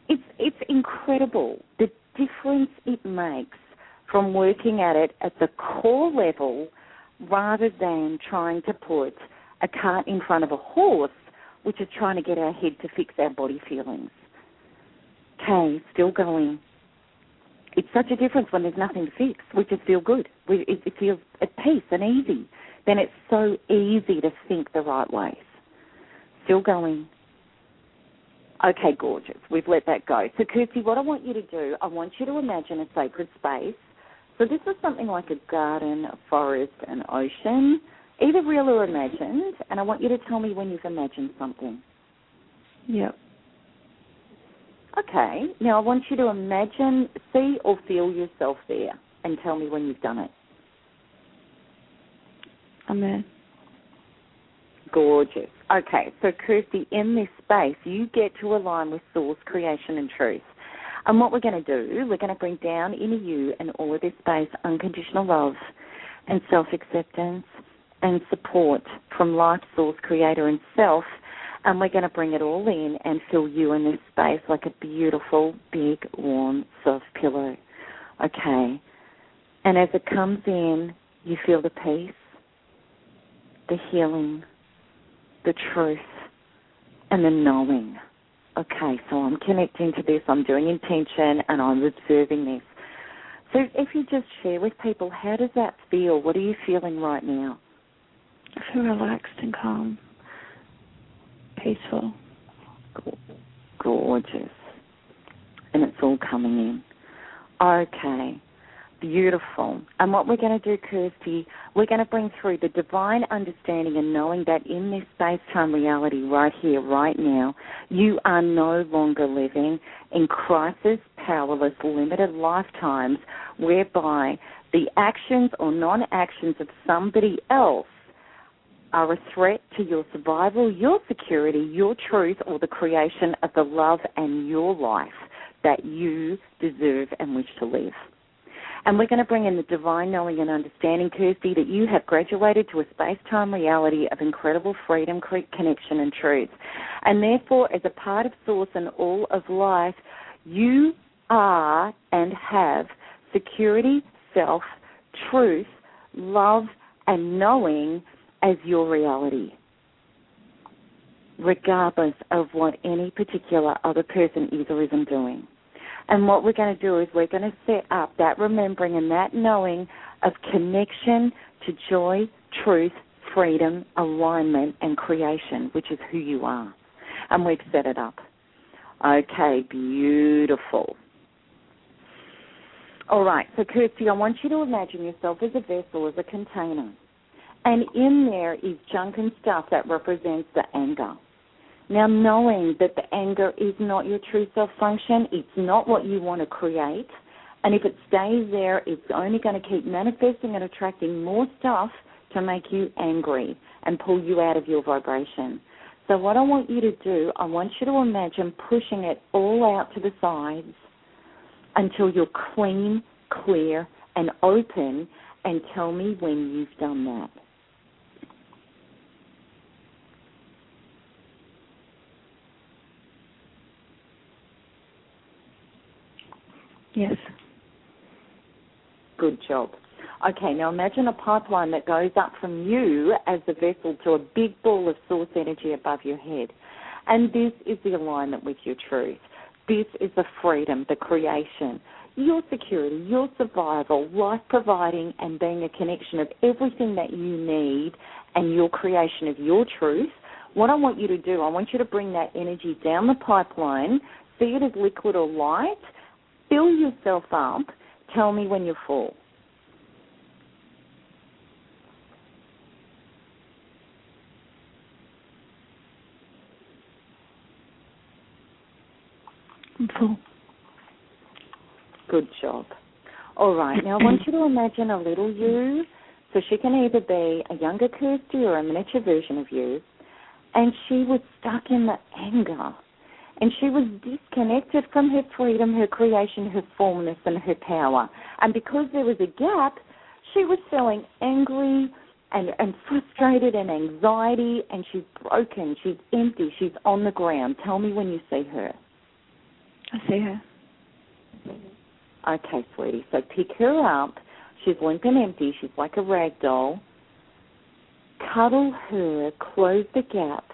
It's it's incredible the difference it makes from working at it at the core level rather than trying to put a cart in front of a horse, which is trying to get our head to fix our body feelings. Okay, still going. It's such a difference when there's nothing to fix. We just feel good. We, it, it feels at peace and easy. Then it's so easy to think the right ways. Still going. Okay, gorgeous. We've let that go. So, Kirsty, what I want you to do, I want you to imagine a sacred space. So, this is something like a garden, a forest, an ocean, either real or imagined. And I want you to tell me when you've imagined something. Yep. Okay. Now, I want you to imagine, see, or feel yourself there and tell me when you've done it. I'm there. Gorgeous. Okay, so Kirsty, in this space, you get to align with source, creation, and truth. And what we're going to do, we're going to bring down into you and all of this space unconditional love and self acceptance and support from life, source, creator, and self. And we're going to bring it all in and fill you in this space like a beautiful, big, warm, soft pillow. Okay. And as it comes in, you feel the peace, the healing, the truth, and the knowing. Okay, so I'm connecting to this, I'm doing intention, and I'm observing this. So if you just share with people, how does that feel? What are you feeling right now? I feel relaxed and calm, peaceful. Gorgeous. And it's all coming in. Okay. Beautiful. And what we're going to do, Kirsty, we're going to bring through the divine understanding and knowing that in this space time reality, right here, right now, you are no longer living in crisis, powerless, limited lifetimes whereby the actions or non actions of somebody else are a threat to your survival, your security, your truth, or the creation of the love and your life that you deserve and wish to live. And we're going to bring in the divine knowing and understanding, Kirsty, that you have graduated to a space time reality of incredible freedom, connection, and truth. And therefore, as a part of Source and all of life, you are and have security, self, truth, love, and knowing as your reality, regardless of what any particular other person is or isn't doing. And what we're going to do is we're going to set up that remembering and that knowing of connection to joy, truth, freedom, alignment, and creation, which is who you are. And we've set it up. Okay, beautiful. All right, so Kirsty, I want you to imagine yourself as a vessel, as a container. And in there is junk and stuff that represents the anger. Now, knowing that the anger is not your true self function, it's not what you want to create, and if it stays there, it's only going to keep manifesting and attracting more stuff to make you angry and pull you out of your vibration. So, what I want you to do, I want you to imagine pushing it all out to the sides until you're clean, clear, and open, and tell me when you've done that. Yes. Good job. Okay, now imagine a pipeline that goes up from you as the vessel to a big ball of source energy above your head. And this is the alignment with your truth. This is the freedom, the creation, your security, your survival, life providing, and being a connection of everything that you need and your creation of your truth. What I want you to do, I want you to bring that energy down the pipeline, see it as liquid or light, fill yourself up, tell me when you're full. I'm full. Good job. All right, now I want you to imagine a little you. So she can either be a younger Kirsty or a miniature version of you. And she was stuck in the anger. And she was disconnected from her freedom, her creation, her fullness, and her power. And because there was a gap, she was feeling angry and, and frustrated and anxiety, and she's broken, she's empty, she's on the ground. Tell me when you see her. I see her. Okay, sweetie. So pick her up. She's limp and empty. She's like a rag doll. Cuddle her, close the gap,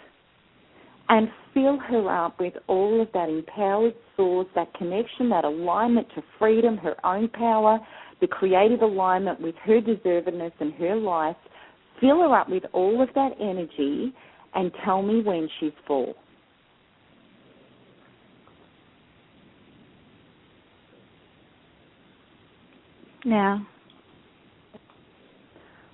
and fill her up with all of that empowered source, that connection, that alignment to freedom, her own power, the creative alignment with her deservedness and her life. Fill her up with all of that energy and tell me when she's full. Now.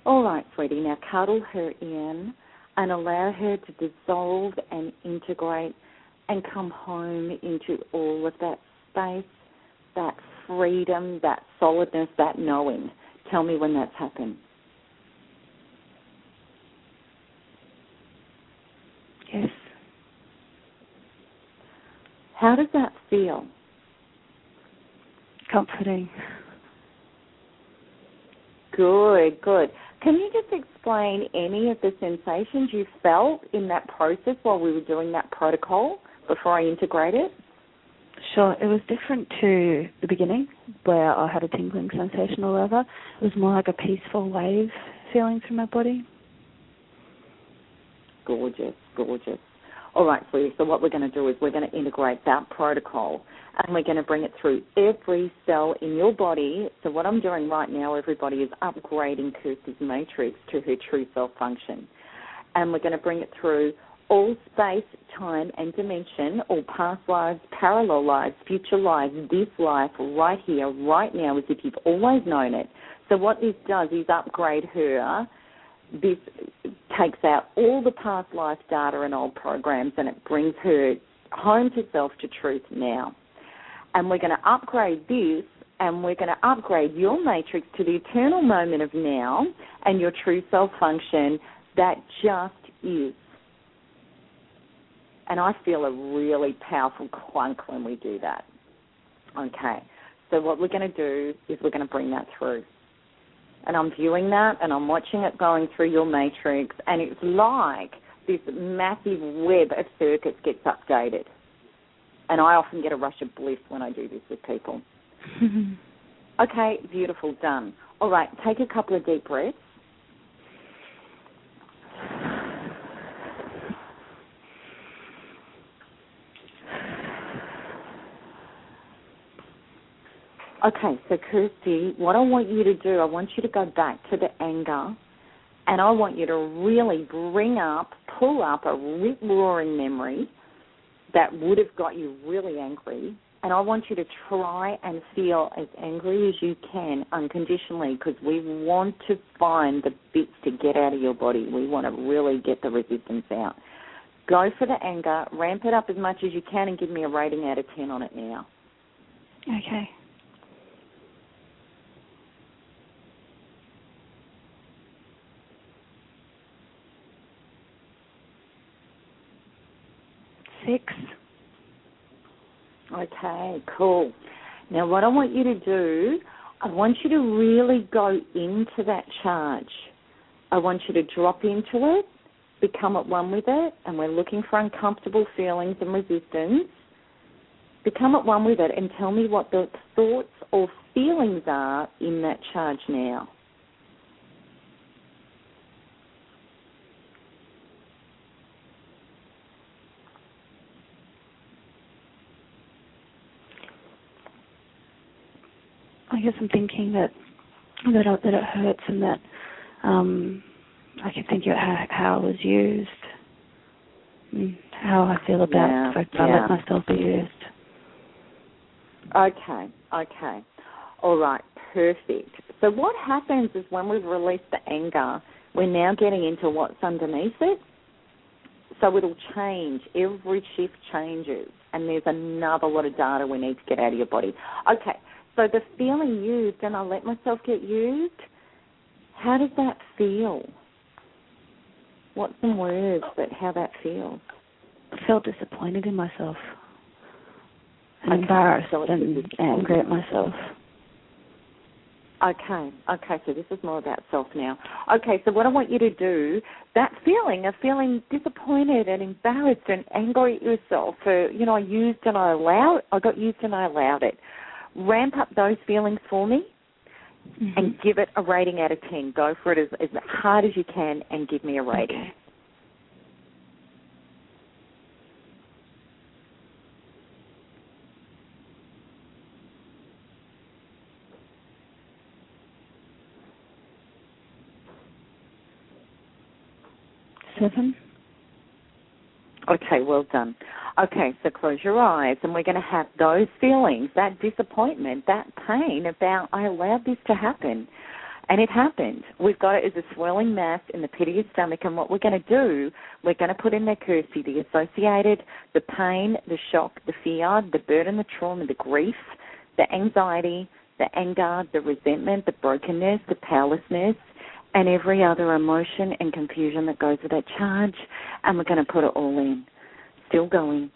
All right, sweetie. Now cuddle her in and allow her to dissolve and integrate and come home into all of that space, that freedom, that solidness, that knowing. Tell me when that's happened. Yes. How does that feel? Comforting. Good, good. Can you just explain any of the sensations you felt in that process while we were doing that protocol before I integrate it? Sure. It was different to the beginning where I had a tingling sensation or whatever. It was more like a peaceful wave feeling through my body. Gorgeous, gorgeous. All right, sweetie. So what we're going to do is we're going to integrate that protocol and we're going to bring it through every cell in your body. So what I'm doing right now, everybody, is upgrading Kirsty's matrix to her true self function. And we're going to bring it through all space, time, and dimension, all past lives, parallel lives, future lives, this life, right here, right now, as if you've always known it. So what this does is upgrade her. This takes out all the past life data and old programs and it brings her home to self to truth now and we're going to upgrade this and we're going to upgrade your matrix to the eternal moment of now and your true self function that just is. And I feel a really powerful clunk when we do that. Okay, so what we're going to do is we're going to bring that through. And I'm viewing that and I'm watching it going through your matrix, and it's like this massive web of circuits gets updated and I often get a rush of bliss when I do this with people. (laughs) okay, beautiful, done. All right, take a couple of deep breaths. Okay, so Kirsty, what I want you to do, I want you to go back to the anger and I want you to really bring up, pull up a rip roaring memory that would have got you really angry. And I want you to try and feel as angry as you can unconditionally because we want to find the bits to get out of your body. We want to really get the resistance out. Go for the anger, ramp it up as much as you can, and give me a rating out of 10 on it now. Okay. Six. Okay, cool. Now, what I want you to do, I want you to really go into that charge. I want you to drop into it, become at one with it, and we're looking for uncomfortable feelings and resistance. Become at one with it and tell me what the thoughts or feelings are in that charge now. Guess I'm thinking that that it, that it hurts and that um, I can think about how, how it was used, and how I feel about Yeah, if I yeah. let myself be used. Okay, okay. All right, perfect. So what happens is when we've released the anger, we're now getting into what's underneath it. So it'll change. Every shift changes. And there's another lot of data we need to get out of your body. Okay, so the feeling used, and I let myself get used, how does that feel? What's some words that how that feels? I felt disappointed in myself and Okay, embarrassed and angry at myself. Okay, okay, so this is more about self now. Okay, so what I want you to do, that feeling of feeling disappointed and embarrassed and angry at yourself for, you know, I used and I allowed, I got used and I allowed it. Ramp up those feelings for me Mm-hmm. and give it a rating out of 10. Go for it as, as hard as you can and give me a rating. Okay. Seven. Okay, well done. Okay, so close your eyes, and we're going to have those feelings, that disappointment, that pain about I allowed this to happen. And it happened. We've got it as a swelling mass in the pit of your stomach, and what we're going to do, we're going to put in there, Kirsty, the associated, the pain, the shock, the fear, the burden, the trauma, the grief, the anxiety, the anger, the resentment, the brokenness, the powerlessness, and every other emotion and confusion that goes with that charge, and we're going to put it all in. Still going.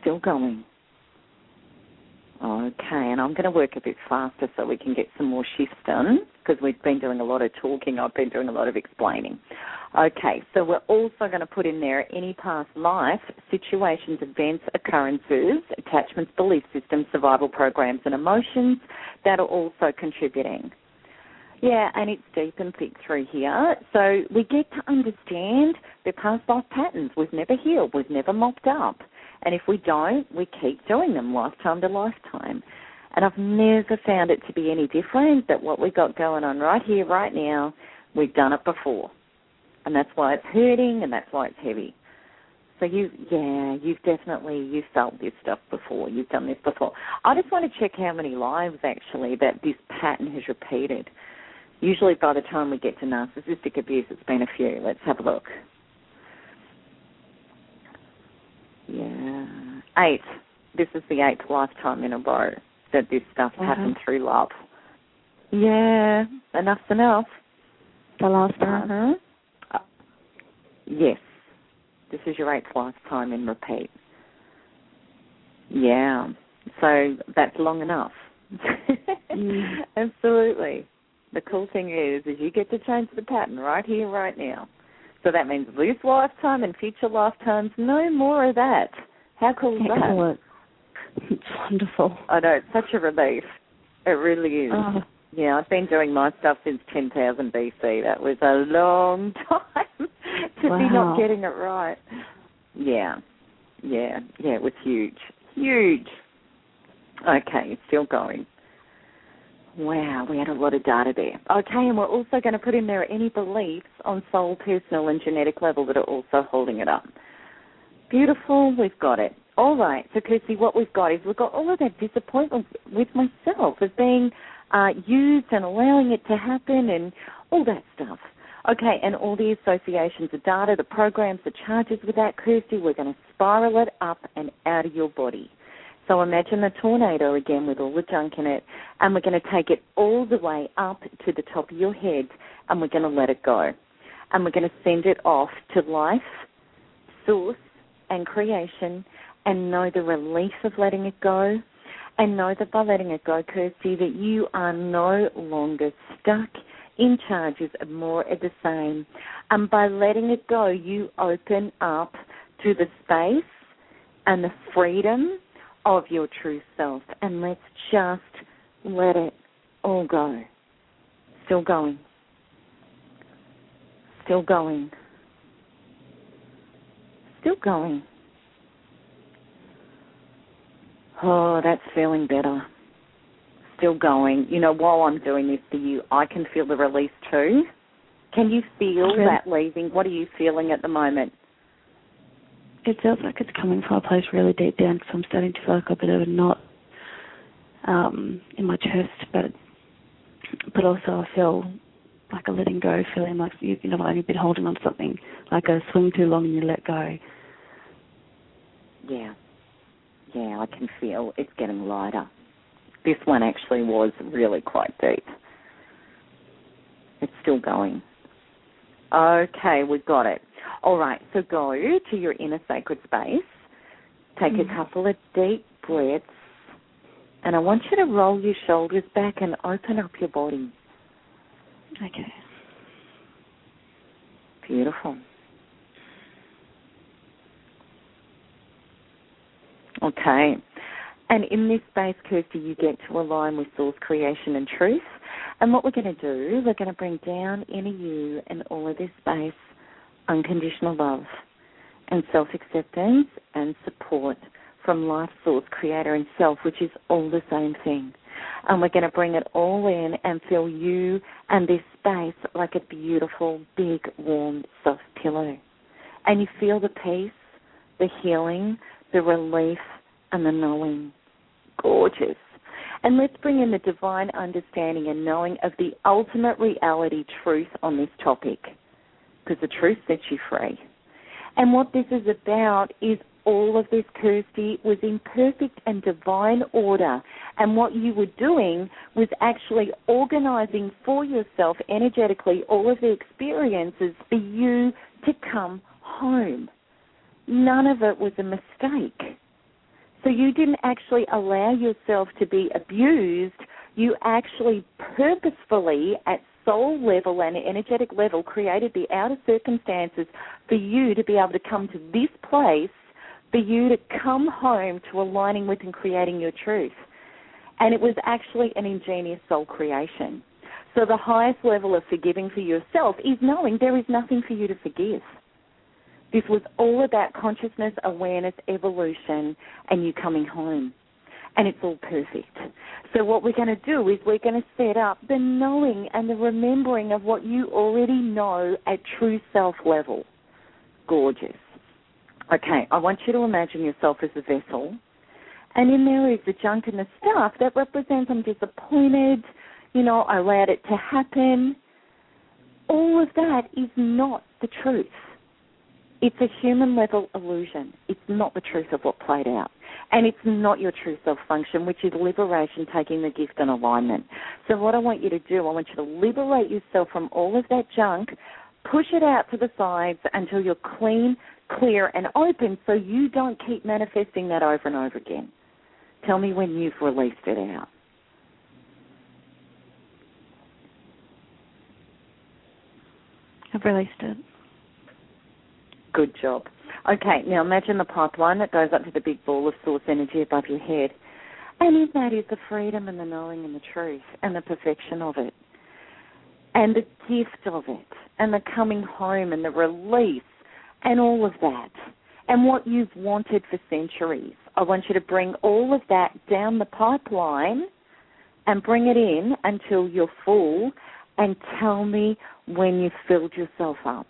Still going. Okay, and I'm going to work a bit faster so we can get some more shifts done because we've been doing a lot of talking. I've been doing a lot of explaining. Okay, so we're also going to put in there any past life, situations, events, occurrences, attachments, belief systems, survival programs, and emotions that are also contributing. Yeah, and it's deep and thick through here. So we get to understand their past life patterns. We've never healed, we've never mopped up. And if we don't, we keep doing them lifetime to lifetime. And I've never found it to be any different that what we've got going on right here, right now, we've done it before. And that's why it's hurting and that's why it's heavy. So you, yeah, you've definitely you've felt this stuff before. You've done this before. I just want to check how many lives actually that this pattern has repeated. Usually, by the time we get to narcissistic abuse, it's been a few. Let's have a look. Yeah, eight. This is the eighth lifetime in a row that this stuff Wow. happened through love. Yeah, enough's enough. The last time. Uh-huh. Uh, yes. This is your eighth lifetime in repeat. Yeah. So that's long enough. (laughs) Mm. Absolutely. The cool thing is is you get to change the pattern right here, right now. So that means this lifetime and future lifetimes, no more of that. How cool is that? Excellent. It's wonderful. I know, it's such a relief. It really is. Oh, Yeah, I've been doing my stuff since 10,000 BC. That was a long (laughs) time to be not getting it right. Yeah, yeah, yeah, it was huge. Huge. Okay, it's still going. Wow, we had a lot of data there. Okay, and we're also going to put in there any beliefs on soul, personal, and genetic level that are also holding it up. Beautiful, we've got it. All right, so Kirsty, what we've got is we've got all of that disappointment with myself of being uh, used and allowing it to happen and all that stuff. Okay, and all the associations, the data, the programs, the charges with that, Kirsty, we're going to spiral it up and out of your body. So imagine a tornado again with all the junk in it, and we're going to take it all the way up to the top of your head, and we're going to let it go. And we're going to send it off to life, source, and creation and know the relief of letting it go. And know that by letting it go, Kirsty, that you are no longer stuck in charges of more of the same. And by letting it go, you open up to the space and the freedom of your true self. And let's just let it all go. Still going. Still going. Still going. Oh, that's feeling better. Still going. You know, while I'm doing this for you, I can feel the release too. Can you feel that leaving? What are you feeling at the moment? It feels like it's coming from a place really deep down because I'm starting to feel like a bit of a knot um, in my chest, but but also I feel like a letting go, feeling like you, you know, like you've been holding on to something, like a swing too long and you let go. Yeah, yeah, I can feel it's getting lighter. This one actually was really quite deep. It's still going. Okay, we've got it. All right, so go to your inner sacred space. Take mm-hmm. a couple of deep breaths. And I want you to roll your shoulders back and open up your body. Okay. Beautiful. Okay. And in this space, Kirsty, you get to align with source creation and truth. And what we're going to do, we're going to bring down inner you and all of this space unconditional love and self acceptance and support from life source, creator, and self, which is all the same thing. And we're going to bring it all in and fill you and this space like a beautiful, big, warm, soft pillow. And you feel the peace, the healing, the relief, and the knowing. Gorgeous. And let's bring in the divine understanding and knowing of the ultimate reality truth on this topic, because the truth sets you free. And what this is about is all of this, Kirsty, was in perfect and divine order. And what you were doing was actually organizing for yourself energetically all of the experiences for you to come home. None of it was a mistake. So you didn't actually allow yourself to be abused. You actually purposefully, at soul level and energetic level, created the outer circumstances for you to be able to come to this place, for you to come home to aligning with and creating your truth. And it was actually an ingenious soul creation. So the highest level of forgiving for yourself is knowing there is nothing for you to forgive. This was all about consciousness, awareness, evolution, and you coming home. And it's all perfect. So, what we're going to do is we're going to set up the knowing and the remembering of what you already know at true self level. Gorgeous. Okay, I want you to imagine yourself as a vessel. And in there is the junk and the stuff that represents I'm disappointed, you know, I allowed it to happen. All of that is not the truth it's a human level illusion. It's not the truth of what played out. And it's not your true self function, which is liberation, taking the gift and alignment. So, what I want you to do, I want you to liberate yourself from all of that junk, push it out to the sides until you're clean, clear, and open so you don't keep manifesting that over and over again. Tell me when you've released it out. I've released it. Good job. Okay, now imagine the pipeline that goes up to the big ball of source energy above your head. And in that is the freedom and the knowing and the truth and the perfection of it. And the gift of it. And the coming home and the release and all of that. And what you've wanted for centuries. I want you to bring all of that down the pipeline and bring it in until you're full and tell me when you've filled yourself up.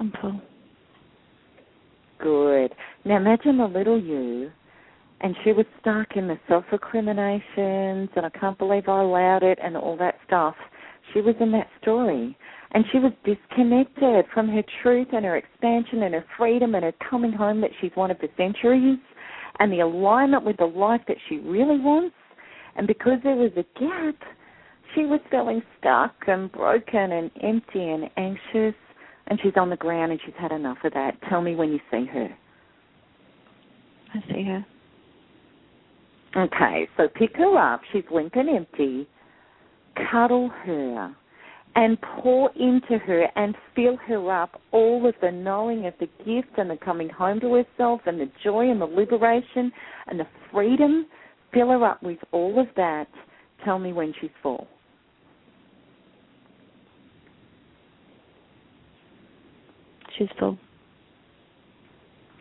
I'm full. Good. Now imagine the little you, and she was stuck in the self recriminations, and I can't believe I allowed it, and all that stuff. She was in that story. And she was disconnected from her truth and her expansion and her freedom and her coming home that she's wanted for centuries. and the alignment with the life that she really wants. And because there was a gap, she was feeling stuck and broken and empty and anxious. And she's on the ground and she's had enough of that. Tell me when you see her. I see her. Okay, so pick her up. She's limp and empty. Cuddle her and pour into her and fill her up all of the knowing of the gift and the coming home to herself and the joy and the liberation and the freedom. Fill her up with all of that. Tell me when she's full.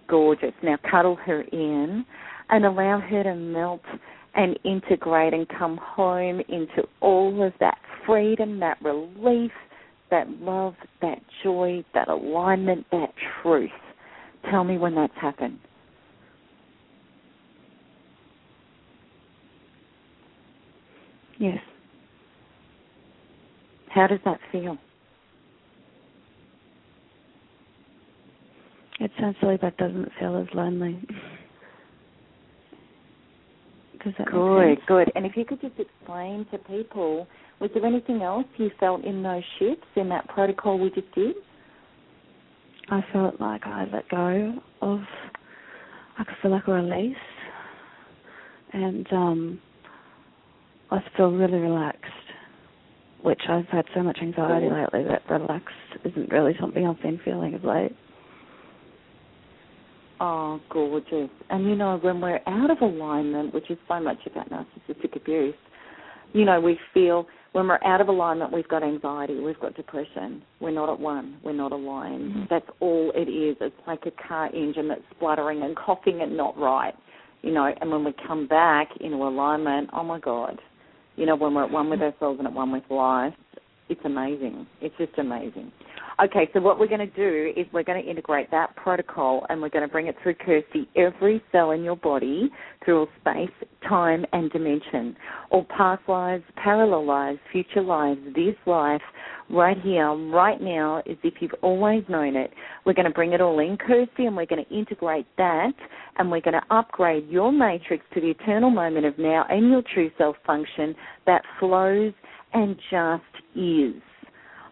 Gorgeous. Now cuddle her in and allow her to melt and integrate and come home into all of that freedom, that relief, that love, that joy, that alignment, that truth. Tell me when that's happened. Yes. How does that feel? It sounds silly, but doesn't feel as lonely. Good, good. And if you could just explain to people, was there anything else you felt in those shifts in that protocol we just did? I felt like I let go of. I could feel like a release, and um, I feel really relaxed. Which I've had so much anxiety lately that relaxed isn't really something I've been feeling of late. Oh, gorgeous. And you know, when we're out of alignment, which is so much about narcissistic abuse, you know, we feel when we're out of alignment, we've got anxiety, we've got depression. We're not at one, we're not aligned. Mm-hmm. That's all it is. It's like a car engine that's spluttering and coughing and not right, you know. And when we come back into alignment, oh my God, you know, when we're at one with ourselves and at one with life, it's amazing. It's just amazing. Okay, so what we're going to do is we're going to integrate that protocol and we're going to bring it through Kirsty, every cell in your body, through all space, time, and dimension. All past lives, parallel lives, future lives, this life, right here, right now, as if you've always known it. We're going to bring it all in, Kirsty, and we're going to integrate that and we're going to upgrade your matrix to the eternal moment of now and your true self function that flows and just is.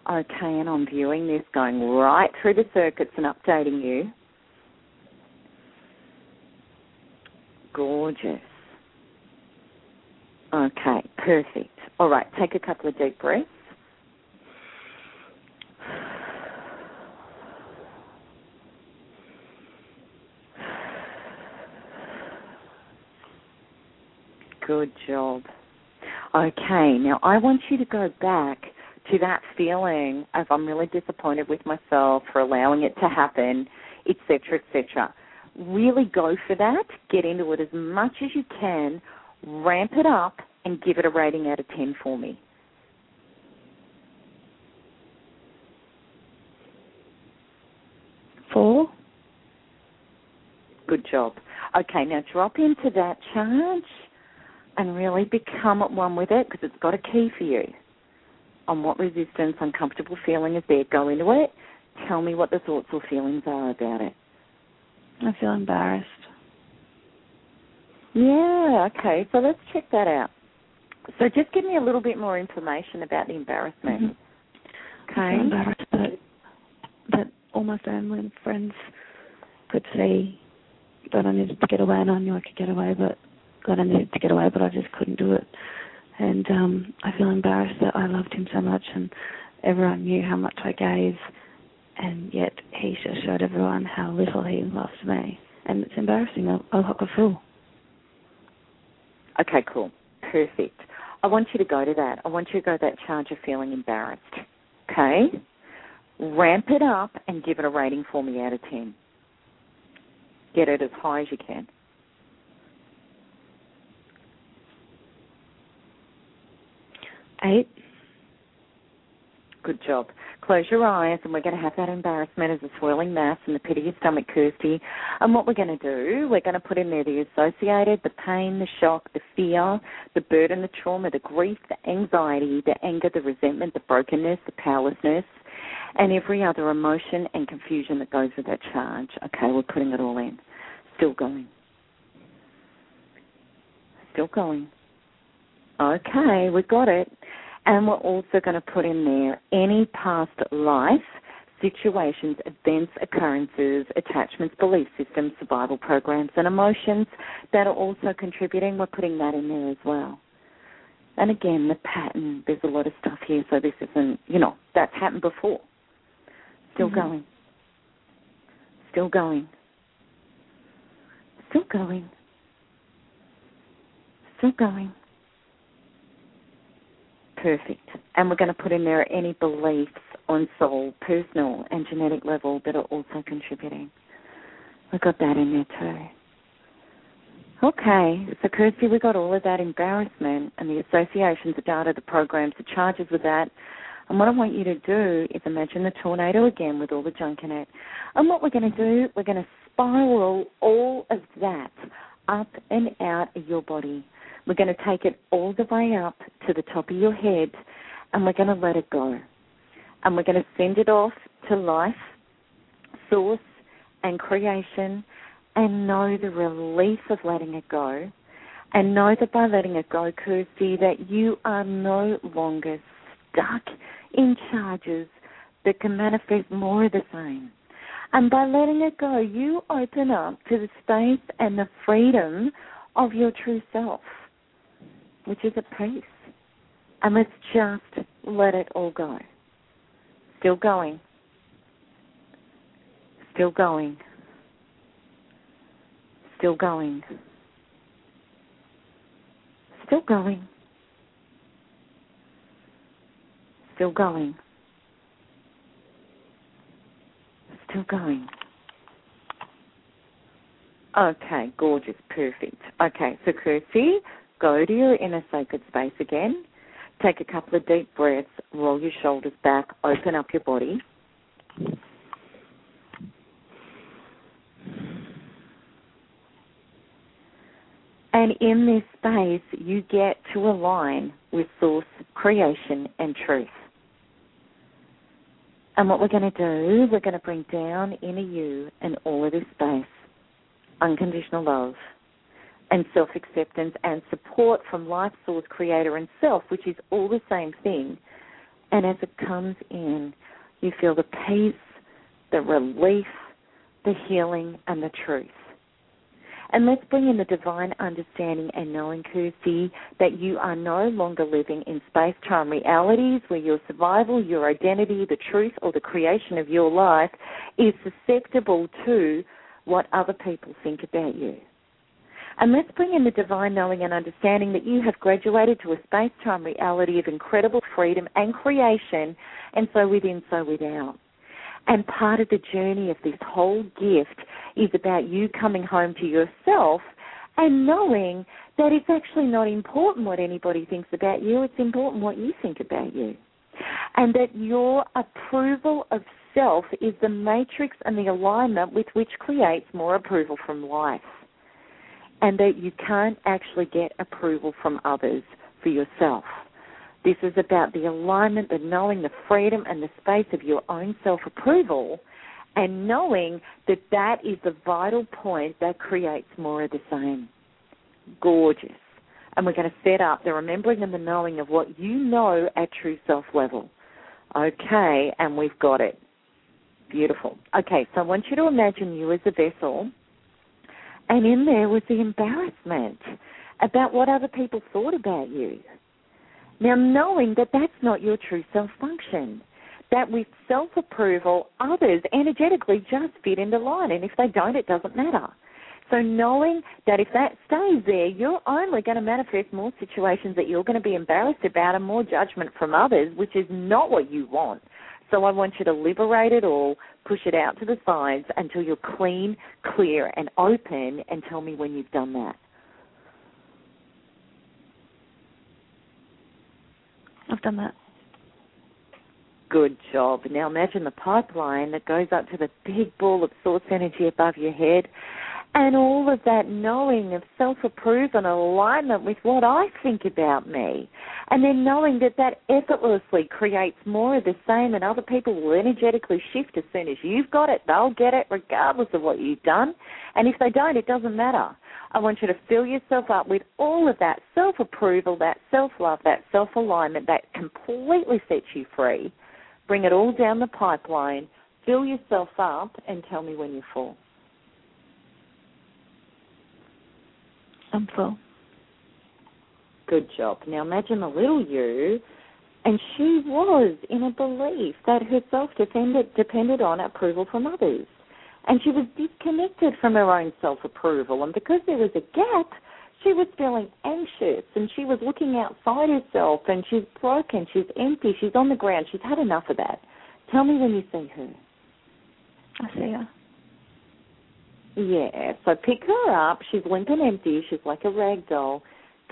Okay, and I'm viewing this going right through the circuits and updating you. Gorgeous. Okay, perfect. All right, take a couple of deep breaths. Good job. Okay, now I want you to go back to that feeling of I'm really disappointed with myself for allowing it to happen, etc., etc. Really go for that. Get into it as much as you can. Ramp it up and give it a rating out of 10 for me. Four. Good job. Okay, now drop into that charge and really become at one with it because it's got a key for you on what resistance, uncomfortable feeling is there. Go into it. Tell me what the thoughts or feelings are about it. I feel embarrassed. Yeah, okay. So let's check that out. So just give me a little bit more information about the embarrassment. Mm-hmm. Okay. I feel embarrassed that, that all my family and friends could see that I needed to get away and I knew I could get away, but that I needed to get away, but I just couldn't do it and um, I feel embarrassed that I loved him so much, and everyone knew how much I gave, and yet he just showed everyone how little he loves me, and it's embarrassing. I, I look a fool. Okay, cool, perfect. I want you to go to that. I want you to go to that charge of feeling embarrassed. Okay, ramp it up and give it a rating for me out of ten. Get it as high as you can. Eight. Good job. Close your eyes, and we're going to have that embarrassment as a swirling mass in the pit of your stomach, Kirsty. And what we're going to do, we're going to put in there the associated, the pain, the shock, the fear, the burden, the trauma, the grief, the anxiety, the anger, the resentment, the brokenness, the powerlessness, and every other emotion and confusion that goes with that charge. Okay, we're putting it all in. Still going. Still going. Okay, we've got it. And we're also going to put in there any past life situations, events, occurrences, attachments, belief systems, survival programs, and emotions that are also contributing. We're putting that in there as well. And again, the pattern, there's a lot of stuff here, so this isn't, you know, that's happened before. Still mm-hmm. going. Still going. Still going. Still going. Perfect. And we're going to put in there any beliefs on soul, personal, and genetic level that are also contributing. We've got that in there too. Okay, so Kirsty, we got all of that embarrassment and the associations, the data, the programs, the charges with that. And what I want you to do is imagine the tornado again with all the junk in it. And what we're going to do, we're going to spiral all of that up and out of your body. We're going to take it all the way up to the top of your head and we're going to let it go. And we're going to send it off to life, source, and creation and know the relief of letting it go. And know that by letting it go, Kirsty, that you are no longer stuck in charges that can manifest more of the same. And by letting it go, you open up to the space and the freedom of your true self, which is at peace. And let's just let it all go. Still going. Still going. Still going. Still going. Still going. Still going. Okay, gorgeous, perfect. Okay, so Kirsty, go to your inner sacred space again. Take a couple of deep breaths, roll your shoulders back, open up your body. And in this space, you get to align with source, creation, and truth. And what we're going to do, we're going to bring down inner you and all of this space unconditional love and self acceptance and support from life source, creator, and self, which is all the same thing. And as it comes in, you feel the peace, the relief, the healing, and the truth. And let's bring in the divine understanding and knowing, Kirsty, that you are no longer living in space time realities where your survival, your identity, the truth, or the creation of your life is susceptible to what other people think about you. And let's bring in the divine knowing and understanding that you have graduated to a space time reality of incredible freedom and creation, and so within, so without. And part of the journey of this whole gift is about you coming home to yourself and knowing that it's actually not important what anybody thinks about you, it's important what you think about you. And that your approval of self is the matrix and the alignment with which creates more approval from life. And that you can't actually get approval from others for yourself. This is about the alignment, the knowing, the freedom, and the space of your own self approval, and knowing that that is the vital point that creates more of the same. Gorgeous. And we're going to set up the remembering and the knowing of what you know at true self level. Okay, and we've got it. Beautiful. Okay, so I want you to imagine you as a vessel, and in there was the embarrassment about what other people thought about you. Now, knowing that that's not your true self function, that with self approval, others energetically just fit into line, and if they don't, it doesn't matter. So, knowing that if that stays there, you're only going to manifest more situations that you're going to be embarrassed about and more judgment from others, which is not what you want. So, I want you to liberate it all, push it out to the sides until you're clean, clear, and open, and tell me when you've done that. I've done that. Good job. Now imagine the pipeline that goes up to the big ball of source energy above your head and all of that knowing of self-approval and alignment with what I think about me. And then knowing that that effortlessly creates more of the same and other people will energetically shift as soon as you've got it. They'll get it regardless of what you've done. And if they don't, it doesn't matter. I want you to fill yourself up with all of that self-approval, that self-love, that self-alignment that completely sets you free. Bring it all down the pipeline. Fill yourself up and tell me when you fall. I'm full. Good job. Now imagine a little you, and she was in a belief that her self depended depended on approval from others, and she was disconnected from her own self approval. And because there was a gap, she was feeling anxious, and she was looking outside herself, and she's broken, she's empty, she's on the ground, she's had enough of that. Tell me when you see her. I see her. Yeah, so pick her up. She's limp and empty. She's like a rag doll.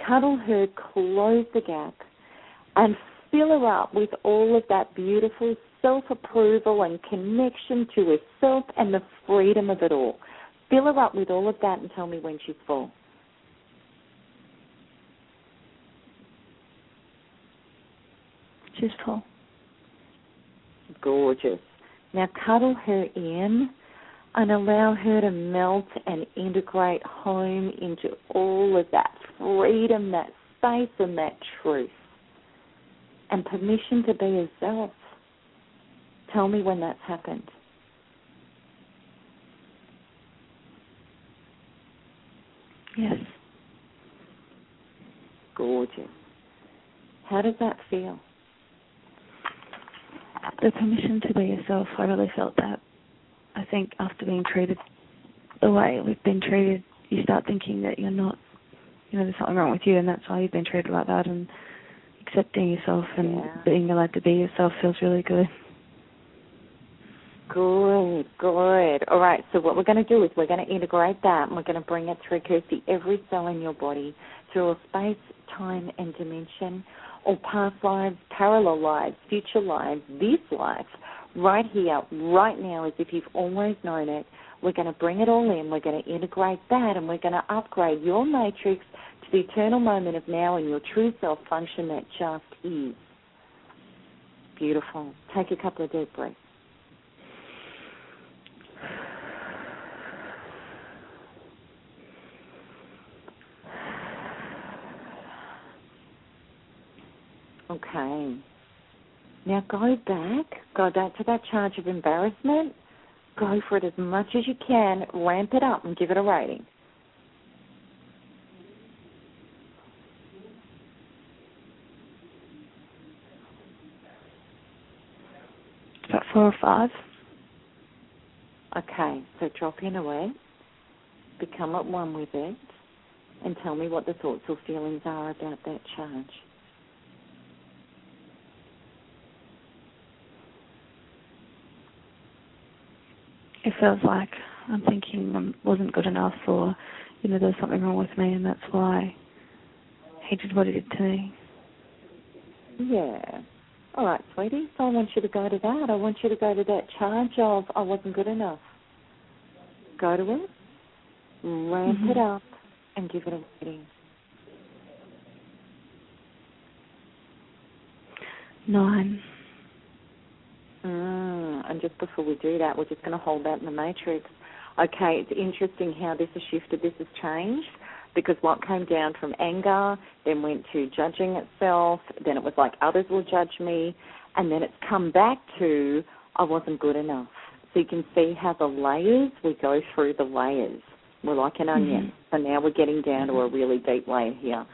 Cuddle her, close the gap, and fill her up with all of that beautiful self approval and connection to herself and the freedom of it all. Fill her up with all of that and tell me when she's full. She's full. Gorgeous. Now cuddle her in and allow her to melt and integrate home into all of that freedom, that space, and that truth. And permission to be herself. Tell me when that's happened. Yes. Gorgeous. How does that feel? The permission to be yourself, I really felt that I think after being treated the way we've been treated, you start thinking that you're not, you know, there's something wrong with you, and that's why you've been treated like that. And accepting yourself and yeah. being allowed to be yourself feels really good. Good, good. All right, so what we're going to do is we're going to integrate that and we're going to bring it through, Kirsty, every cell in your body through a space, time, and dimension, or past lives, parallel lives, future lives, this life, right here, right now, as if you've always known it. We're going to bring it all in. We're going to integrate that, and we're going to upgrade your matrix to the eternal moment of now and your true self function that just is. Beautiful. Take a couple of deep breaths. Okay. Now go back, go back to that charge of embarrassment. Go for it as much as you can, ramp it up, and give it a rating. About four or five. Okay, so drop in away, become at one with it, and tell me what the thoughts or feelings are about that charge. It feels like I'm thinking I wasn't good enough, or you know, there's something wrong with me, and that's why he did what he did to me. Yeah. All right, sweetie. So I want you to go to that. I want you to go to that charge of I wasn't good enough. Go to it, ramp Mhm. it up, and give it a rating. Nine. Mm, and just before we do that, we're just going to hold that in the matrix. Okay, it's interesting how this has shifted, this has changed, because what came down from anger, then went to judging itself, then it was like others will judge me, and then it's come back to I wasn't good enough. So you can see how the layers, we go through the layers. We're like an onion. Mm-hmm. So now we're getting down to a really deep layer here.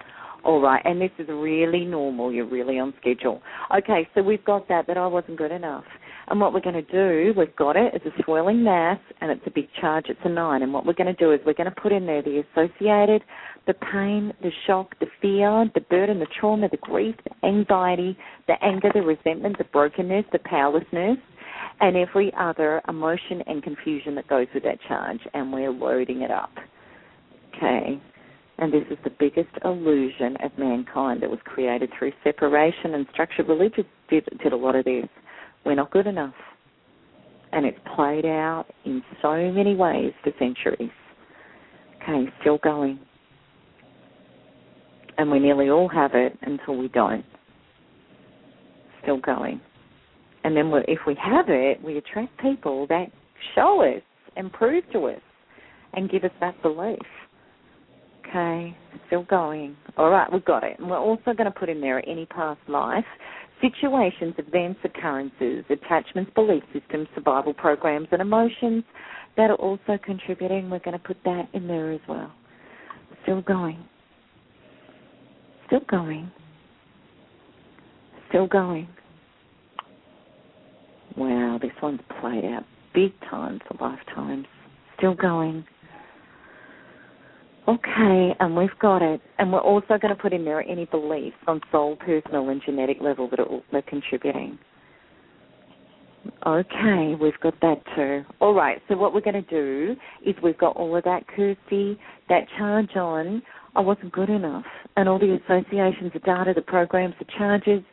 All right, and this is really normal. You're really on schedule. Okay, so we've got that, that I wasn't good enough. And what we're going to do, we've got it, it's a swirling mass, and it's a big charge, it's a nine. And what we're going to do is we're going to put in there the associated, the pain, the shock, the fear, the burden, the trauma, the grief, the anxiety, the anger, the resentment, the brokenness, the powerlessness, and every other emotion and confusion that goes with that charge. And we're loading it up. Okay. And this is the biggest illusion of mankind that was created through separation and structured religion did, did a lot of this. We're not good enough. And it's played out in so many ways for centuries. Okay, still going. And we nearly all have it until we don't. Still going. And then if we have it, we attract people that show us and prove to us and give us that belief. Okay, still going. All right, we've got it. And we're also going to put in there any past life, situations, events, occurrences, attachments, belief systems, survival programs, and emotions that are also contributing. We're going to put that in there as well. Still going. Still going. Still going. Wow, this one's played out big time for lifetimes. Still going. Okay, and we've got it. And we're also going to put in there any beliefs on soul, personal, and genetic level that are, contributing. Okay, we've got that too. All right, so what we're going to do is we've got all of that, Kirsty, that charge on, I wasn't good enough, and all the associations, the data, the programs, the charges.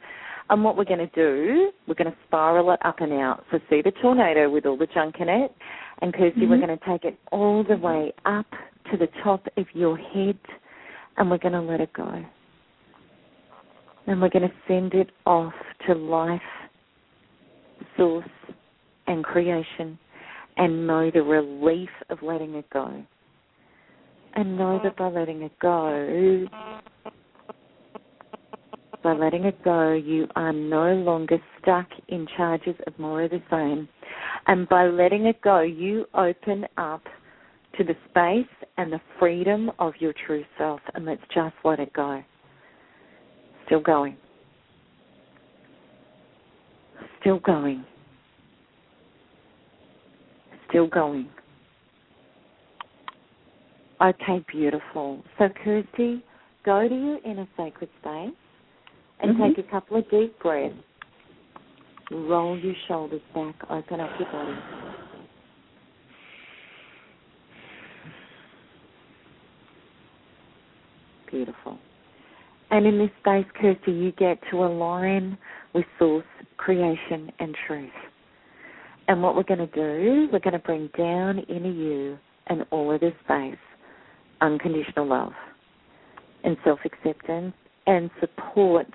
And what we're going to do, we're going to spiral it up and out. So see the tornado with all the junk in it, and Kirsty, mm-hmm. we're going to take it all the way up to the top of your head, and we're going to let it go. And we're going to send it off to life source and creation and know the relief of letting it go. And know that by letting it go, by letting it go, you are no longer stuck in charges of more of the same. And by letting it go, you open up to the space and the freedom of your true self. And let's just let it go. Still going. Still going. Still going. Okay, beautiful. So, Kirsty, go to your inner sacred space and mm-hmm. take a couple of deep breaths. Roll your shoulders back, open up your body. Beautiful. And in this space, Kirsty, you get to align with source, creation, and truth. And what we're going to do, we're going to bring down inner you and all of this space unconditional love and self acceptance and support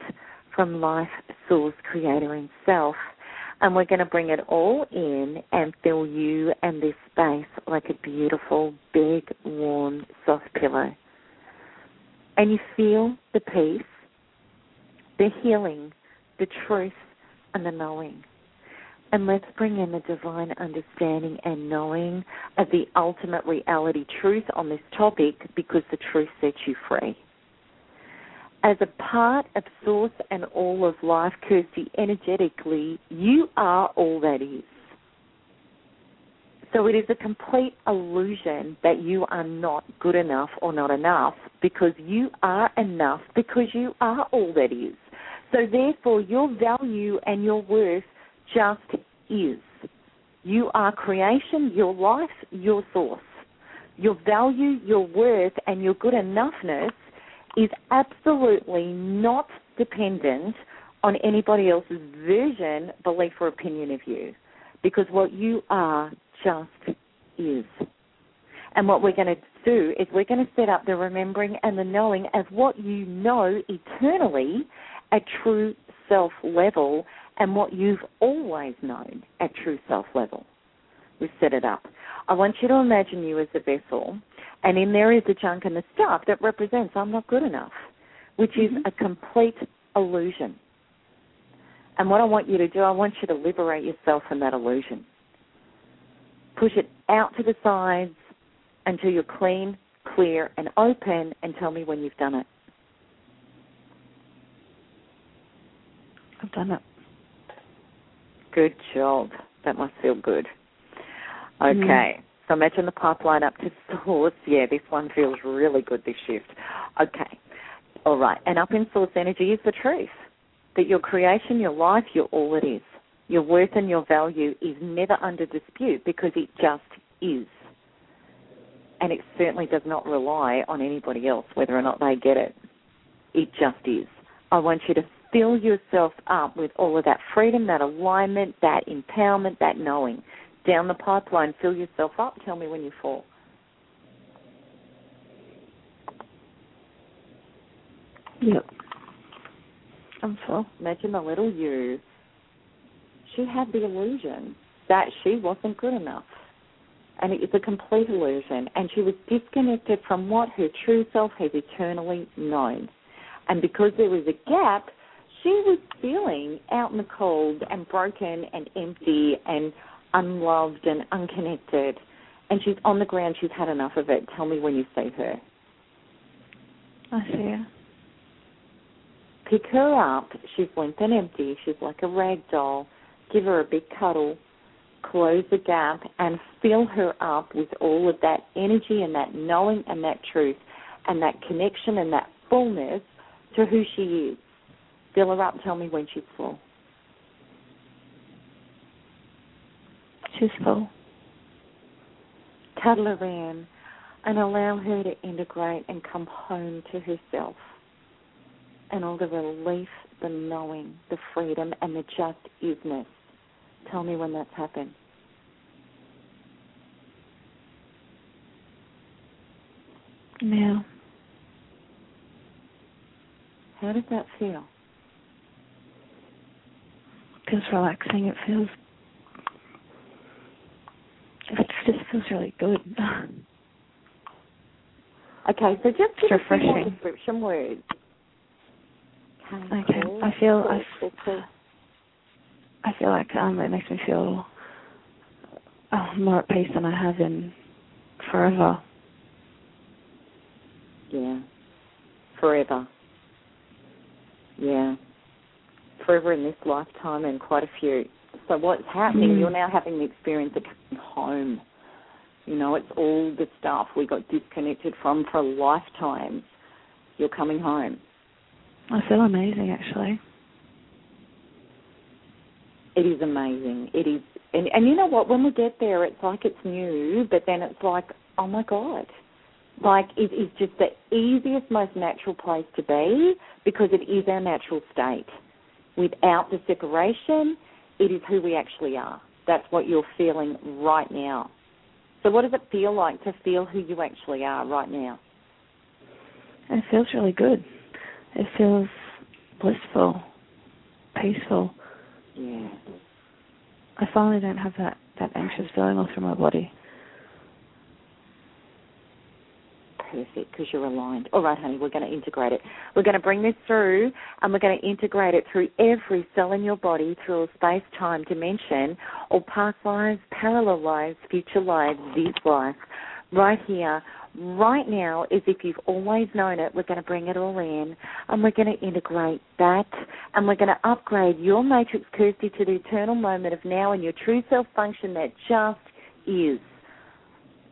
from life, source, creator, and self. And we're going to bring it all in and fill you and this space like a beautiful, big, warm, soft pillow. And you feel the peace, the healing, the truth, and the knowing. And let's bring in the divine understanding and knowing of the ultimate reality truth on this topic because the truth sets you free. As a part of Source and all of life, Kirsty, energetically, you are all that is. So it is a complete illusion that you are not good enough or not enough because you are enough because you are all that is. So therefore, your value and your worth just is. You are creation, your life, your source. Your value, your worth, and your good enoughness is absolutely not dependent on anybody else's version, belief, or opinion of you. Because what you are just is. And what we're going to do is we're going to set up the remembering and the knowing as what you know eternally at true self level and what you've always known at true self level. We've set it up. I want you to imagine you as a vessel, and in there is the junk and the stuff that represents I'm not good enough, which is mm-hmm. a complete illusion. And what I want you to do, I want you to liberate yourself from that illusion. Push it out to the sides until you're clean, clear, and open, and tell me when you've done it. I've done it. Good job. That must feel good. Okay. Mm. So imagine the pipeline up to source. Yeah, this one feels really good, this shift. Okay. All right. And up in source energy is the truth that your creation, your life, you're all it is. Your worth and your value is never under dispute because it just is. And it certainly does not rely on anybody else, whether or not they get it. It just is. I want you to fill yourself up with all of that freedom, that alignment, that empowerment, that knowing down the pipeline. Fill yourself up. Tell me when you fall. Yep. I'm full. Imagine the little you. She had the illusion that she wasn't good enough. And it was a complete illusion. And she was disconnected from what her true self has eternally known. And because there was a gap, she was feeling out in the cold and broken and empty and unloved and unconnected. And she's on the ground. She's had enough of it. Tell me when you see her. I see her. Pick her up. She's limp and empty. She's like a rag doll. Give her a big cuddle. Close the gap and fill her up with all of that energy and that knowing and that truth and that connection and that fullness to who she is. Fill her up. Tell me when she's full. Full. Cuddle in and allow her to integrate and come home to herself. And all the relief, the knowing, the freedom, and the just isness. Tell me when that's happened. Now. How does that feel? It feels relaxing. It feels it just feels really good. (laughs) Okay, so just It's give us some more description words. Okay, cool, I feel- cool, I- cool, cool. I feel like um it makes me feel oh, more at peace than I have in forever. Yeah. Forever. Yeah. Forever in this lifetime and quite a few. So what's happening, Mm. you're now having the experience of coming home. You know, it's all the stuff we got disconnected from for lifetimes. You're coming home. I feel amazing actually. It is amazing. It is, and and you know what? When we get there, it's like it's new, but then it's like, oh my god, like it is just the easiest, most natural place to be because it is our natural state. Without the separation, it is who we actually are. That's what you're feeling right now. So, what does it feel like to feel who you actually are right now? It feels really good. It feels blissful, peaceful. Yeah. I finally don't have that that anxious feeling all through my body. Perfect, because you're aligned. All right, honey, we're going to integrate it. We're going to bring this through, and we're going to integrate it through every cell in your body, through a space-time dimension, or past lives, parallel lives, future lives, this life, right here, right now, as if you've always known it. We're going to bring it all in, and we're going to integrate that, and we're going to upgrade your matrix, Kirsty, to the eternal moment of now and your true self function that just is.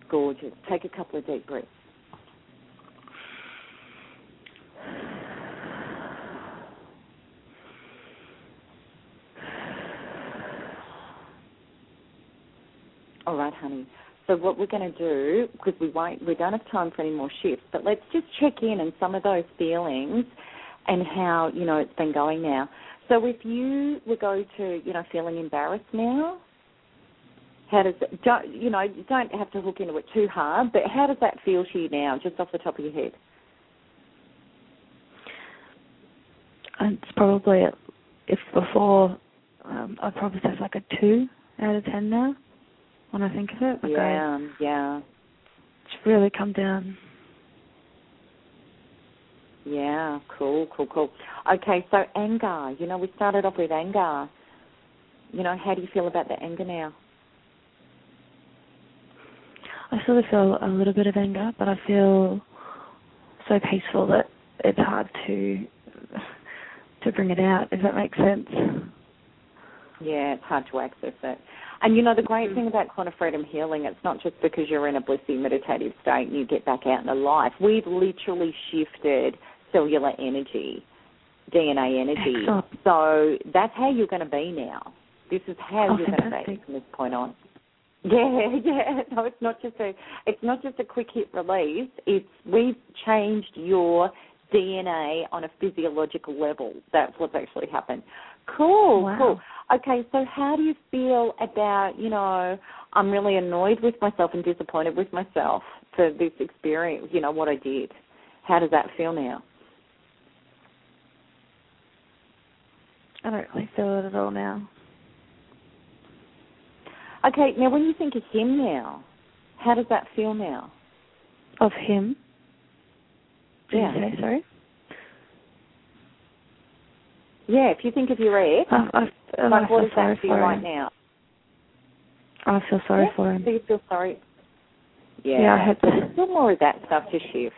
Gorgeous. Take a couple of deep breaths. All right, honey. So what we're going to do, because we won't, we don't have time for any more shifts, but let's just check in on some of those feelings and how you know it's been going now. So if you were going to, you know, feeling embarrassed now, how does don't you know? You don't have to hook into it too hard, but how does that feel to you now, just off the top of your head? It's probably if before um, I'd probably say like a two out of ten now when I think of it. Like I, yeah, yeah, it's really come down. yeah. Cool, cool, cool. Okay, so anger. You know, we started off with anger. You know, how do you feel about the anger now? I sort of feel a little bit of anger, but I feel so peaceful that it's hard to to bring it out. If that makes sense. Yeah, it's hard to access it. And you know, the great Mhm. thing about quanta freedom healing, it's not just because you're in a blissy meditative state and you get back out into life. We've literally shifted cellular energy, DNA energy. Excellent. So that's how you're going to be now. This is how Oh, you're going to be from this point on. (laughs) Yeah, yeah. (laughs) No, it's not just a it's not just a quick hit release. It's we've changed your DNA on a physiological level. That's what's actually happened. Cool, Wow. cool. Okay, so how do you feel about, you know, I'm really annoyed with myself and disappointed with myself for this experience, you know, what I did. How does that feel now? I don't really feel it at all now. Okay, now when you think of him now, how does that feel now? Of him? Did yeah. you say sorry? Yeah, if you think of your ex, I, I, I like what feel sorry that for right him. now? I feel sorry yeah. for him. So you feel sorry? Yeah, Yeah, I had to- there's still more of that stuff to shift.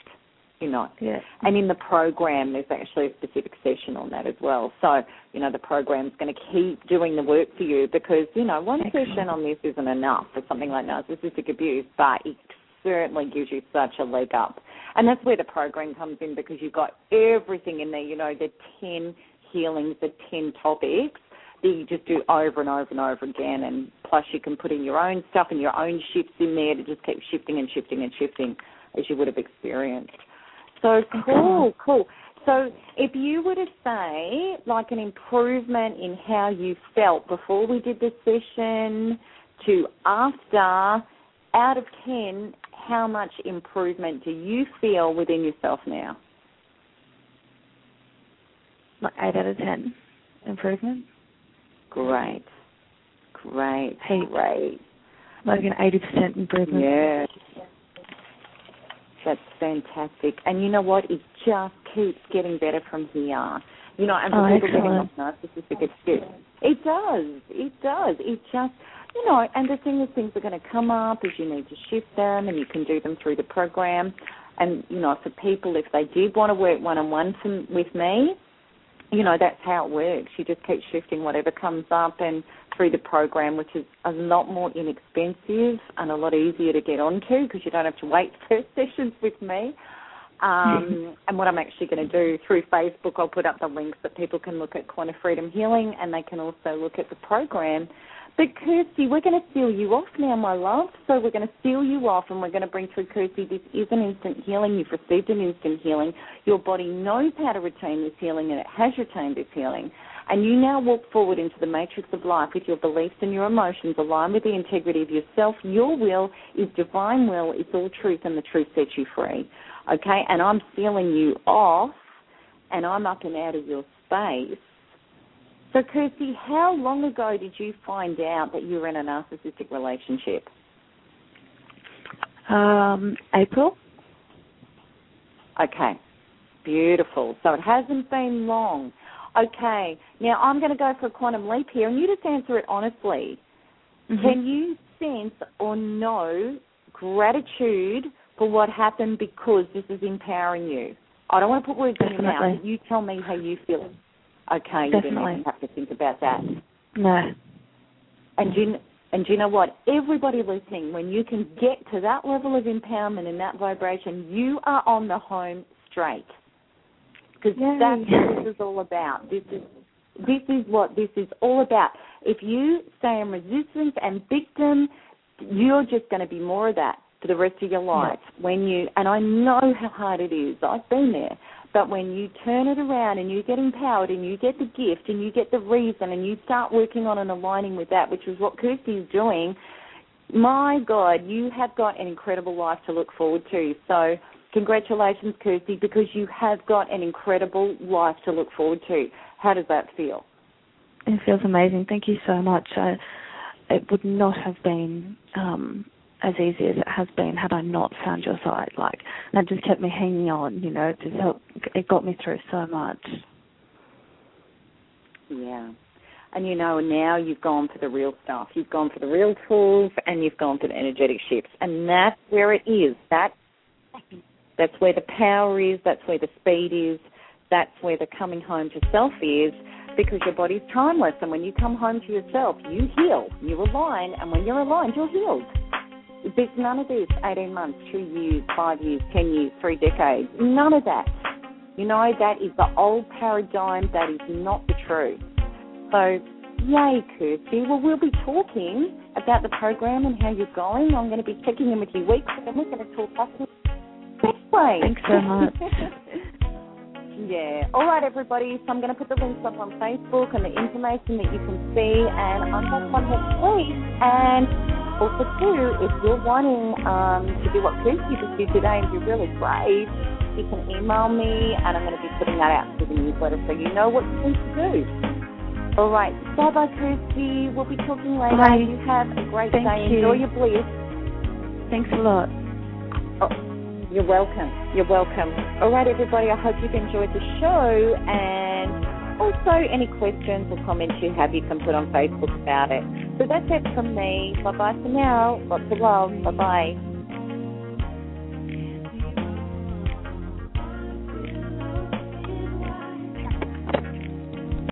You know, Yeah. and in the program, there's actually a specific session on that as well. So, you know, the program's going to keep doing the work for you because, you know, one Excellent. session on this isn't enough for something like narcissistic abuse, but it certainly gives you such a leg up. And that's where the program comes in because you've got everything in there, you know, the 10 healings, the 10 topics that you just do over and over and over again. And plus, you can put in your own stuff and your own shifts in there to just keep shifting and shifting and shifting as you would have experienced. So cool, cool. So if you were to say like an improvement in how you felt before we did this session to after, out of 10, how much improvement do you feel within yourself now? Like 8 out of 10 improvement. Great. Great. Hey. Great. Like an 80% improvement. Yeah. That's fantastic. And you know what? It just keeps getting better from here. You know, and Oh, people getting off narcissistic abuse, it does. It does. It just, you know, and the thing is, things are going to come up as you need to shift them, and you can do them through the program. And you know, for people, if they did want to work one on one with me, you know, that's how it works. You just keep shifting whatever comes up and through the program, which is a lot more inexpensive and a lot easier to get onto because you don't have to wait (laughs) for sessions with me. Um, (laughs) and what I'm actually going to do through Facebook, I'll put up the links that people can look at Quanta Freedom Healing and they can also look at the program. But Kirsty, we're going to seal you off now, my love. So we're going to seal you off and we're going to bring through Kirsty. This is an instant healing. You've received an instant healing. Your body knows how to retain this healing and it has retained this healing. And you now walk forward into the matrix of life with your beliefs and your emotions aligned with the integrity of yourself. Your will is divine will. It's all truth and the truth sets you free. Okay? And I'm sealing you off and I'm up and out of your space. So, Kirsty, how long ago did you find out that you were in a narcissistic relationship? Um, April? Okay, beautiful. So it hasn't been long. Okay, now I'm going to go for a quantum leap here, and you just answer it honestly. Mhm. Can you sense or know gratitude for what happened because this is empowering you? I don't want to put words in your mouth. Definitely. but You tell me how you feel. Okay, you Definitely. didn't have to think about that. No. And you, and you know what? Everybody listening, when you can get to that level of empowerment and that vibration, you are on the home straight. Because that's what this is all about. This is this is what this is all about. If you stay in resistance and victim, you're just going to be more of that for the rest of your life. When you and I know how hard it is. I've been there. But when you turn it around and you get empowered and you get the gift and you get the reason and you start working on and aligning with that, which is what Kirsty is doing, my God, you have got an incredible life to look forward to. So congratulations, Kirsty, because you have got an incredible life to look forward to. How does that feel? It feels amazing. Thank you so much. I, it would not have been um, as easy as it has been had I not found your site. Like that just kept me hanging on. You know, it just helped. It got me through so much. Yeah. And you know, now you've gone for the real stuff. You've gone for the real tools and you've gone for the energetic shifts. And that's where it is. That that's where the power is, that's where the speed is, that's where the coming home to self is because your body's timeless and when you come home to yourself, you heal, you align, and when you're aligned, you're healed. There's none of this 18 months, two years, five years, 10 years, three decades. None of that. You know, that is the old paradigm. That is not the truth. So, yay, Kirsty. Well, we'll be talking about the program and how you're going. I'm going to be checking in with you weekly, and we're going to talk way. Thanks so much. (laughs) yeah. All right, everybody. So I'm going to put the links up on Facebook and the information that you can see. And I'm back on next week. And also, too, if you're wanting um, to do what Kirsty just did today and be really brave, you can email me, and I'm going to be putting that out to the newsletter so you know what you need to do. All right. Bye bye, Kirsty. We'll be talking later. Bye. You have a great Thank day. you. Enjoy your bliss. Thanks a lot. Oh, you're welcome. You're welcome. All right, everybody. I hope you've enjoyed the show. And also, any questions or comments you have, you can put on Facebook about it. So that's it from me. Bye bye for now. Lots of love. Bye bye.